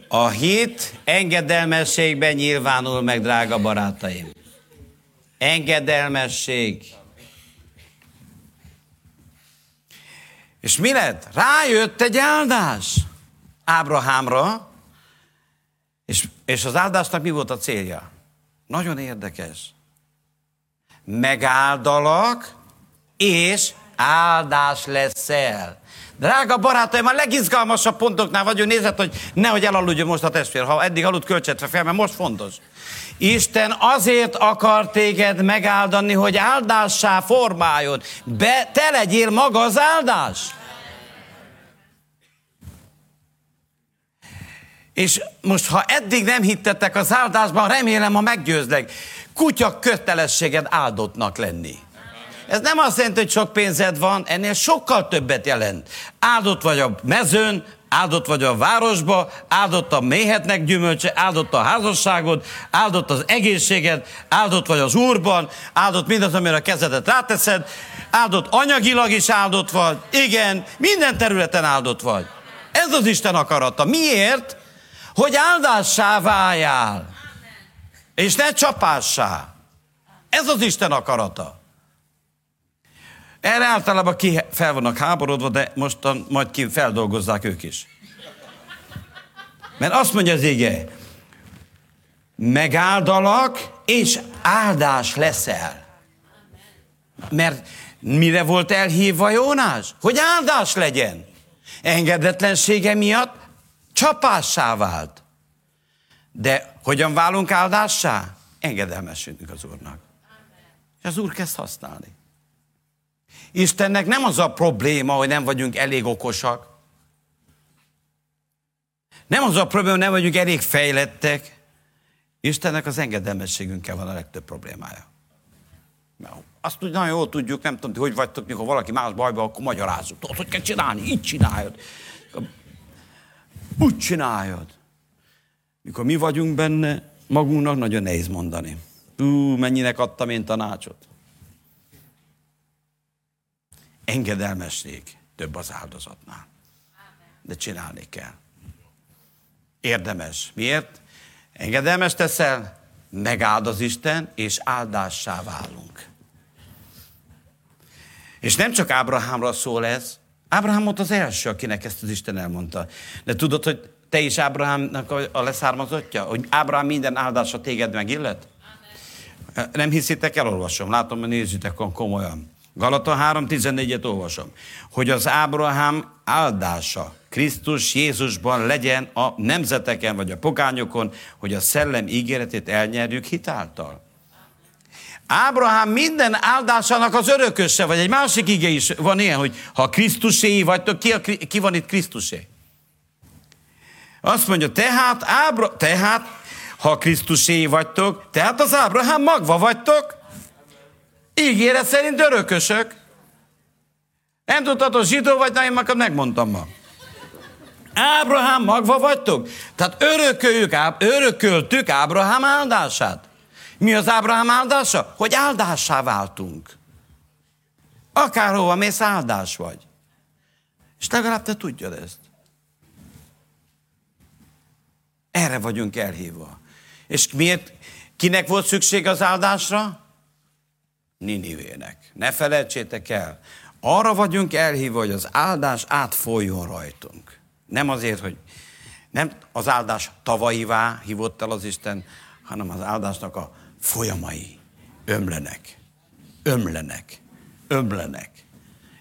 A hit engedelmességben nyilvánul meg, drága barátaim. Engedelmesség. És mi lett? Rájött egy áldás Ábrahámra, és, és az áldásnak mi volt a célja? Nagyon érdekes. Megáldalak, és áldás leszel. Drága barátaim, a legizgalmasabb pontoknál vagyunk, nézett, hogy nehogy elaludjon most a testvér, ha eddig aludt költsetve fel, mert most fontos. Isten azért akar téged megáldani, hogy áldássá formáljon. Be, te legyél maga az áldás. És most, ha eddig nem hittetek az áldásban, remélem, ha meggyőzlek, kutya kötelességed áldottnak lenni. Ez nem azt jelenti, hogy sok pénzed van, ennél sokkal többet jelent. Áldott vagy a mezőn, áldott vagy a városba, áldott a méhetnek gyümölcse, áldott a házasságod, áldott az egészséged, áldott vagy az úrban, áldott mindaz, amire a kezedet ráteszed, áldott anyagilag is áldott vagy, igen, minden területen áldott vagy. Ez az Isten akarata. Miért? Hogy áldássá váljál. És ne csapássá. Ez az Isten akarata. Erre általában ki fel vannak háborodva, de mostan majd ki feldolgozzák ők is. Mert azt mondja az ége, megáldalak, és áldás leszel. Mert Mire volt elhívva Jónás? Hogy áldás legyen. Engedetlensége miatt csapássá vált. De hogyan válunk áldássá? Engedelmesülünk az Úrnak. És az Úr kezd használni. Istennek nem az a probléma, hogy nem vagyunk elég okosak. Nem az a probléma, hogy nem vagyunk elég fejlettek. Istennek az engedelmességünkkel van a legtöbb problémája. Azt úgy nagyon jól tudjuk, nem tudom, hogy vagytok, mikor valaki más bajba, akkor magyarázzuk. Tudod, hogy kell csinálni, így csináljad. Úgy csináljad. Mikor mi vagyunk benne, magunknak nagyon nehéz mondani. Ú, mennyinek adtam én tanácsot. Engedelmesség több az áldozatnál. De csinálni kell. Érdemes. Miért? Engedelmes teszel, megáld az Isten, és áldássá válunk. És nem csak Ábrahámra szól ez, Ábrahám volt az első, akinek ezt az Isten elmondta. De tudod, hogy te is Ábrahámnak a leszármazottja? Hogy Ábrahám minden áldása téged megillet? Nem hiszitek, elolvasom. Látom, hogy nézzétek komolyan. Galata 3.14-et olvasom. Hogy az Ábrahám áldása Krisztus Jézusban legyen a nemzeteken vagy a pogányokon, hogy a szellem ígéretét elnyerjük hitáltal. Ábrahám minden áldásának az örököse, vagy egy másik ige is van ilyen, hogy ha Krisztusé vagytok, ki, a, ki van itt Krisztusé? Azt mondja, tehát, Ábra, tehát ha Krisztusé vagytok, tehát az Ábrahám magva vagytok, ígéret szerint örökösök. Nem tudhatod, zsidó vagy, na én magam megmondtam ma. Ábrahám magva vagytok? Tehát örököljük, örököltük Ábrahám áldását. Mi az Ábrahám áldása? Hogy áldássá váltunk. Akárhova mész, áldás vagy. És legalább te tudjad ezt. Erre vagyunk elhívva. És miért? Kinek volt szükség az áldásra? Ninivének. Ne felejtsétek el. Arra vagyunk elhívva, hogy az áldás átfoljon rajtunk. Nem azért, hogy nem az áldás tavaivá hívott el az Isten, hanem az áldásnak a folyamai ömlenek, ömlenek, ömlenek.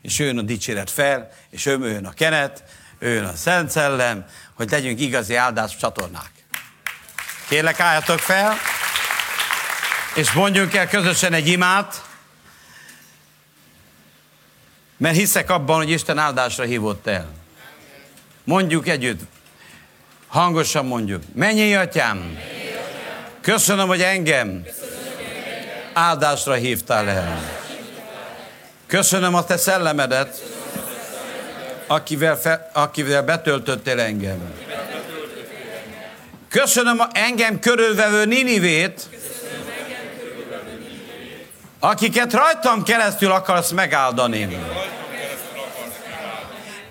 És jön a dicséret fel, és ömöljön a kenet, jön a Szent Szellem, hogy legyünk igazi áldás csatornák. Kérlek, álljatok fel, és mondjunk el közösen egy imát, mert hiszek abban, hogy Isten áldásra hívott el. Mondjuk együtt, hangosan mondjuk. Mennyi atyám, köszönöm, hogy engem áldásra hívtál el. Köszönöm a te szellemedet, akivel, fe, akivel betöltöttél engem. Köszönöm engem körülvevő Ninivét, akiket rajtam keresztül akarsz megáldani.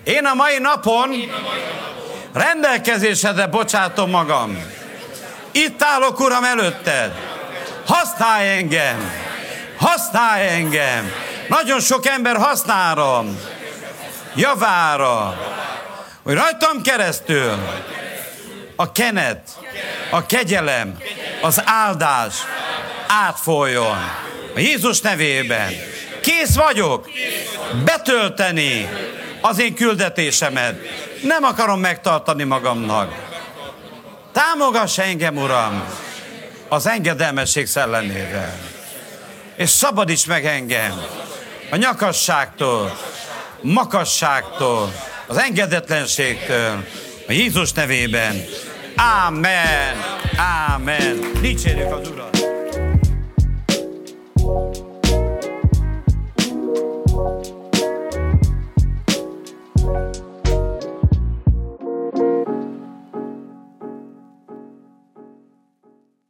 Én a mai napon rendelkezésedre bocsátom magam. Itt állok, Uram, előtted. Használj engem! Használj engem! Nagyon sok ember használom. Javára. Hogy rajtam keresztül a kenet, a kegyelem, az áldás átfoljon. A Jézus nevében. Kész vagyok betölteni az én küldetésemet. Nem akarom megtartani magamnak. Támogass engem, Uram, az engedelmesség szellemével. És szabadíts meg engem a nyakasságtól, makasságtól, az engedetlenségtől, a Jézus nevében. Ámen, ámen. Dicsérjük az Urat.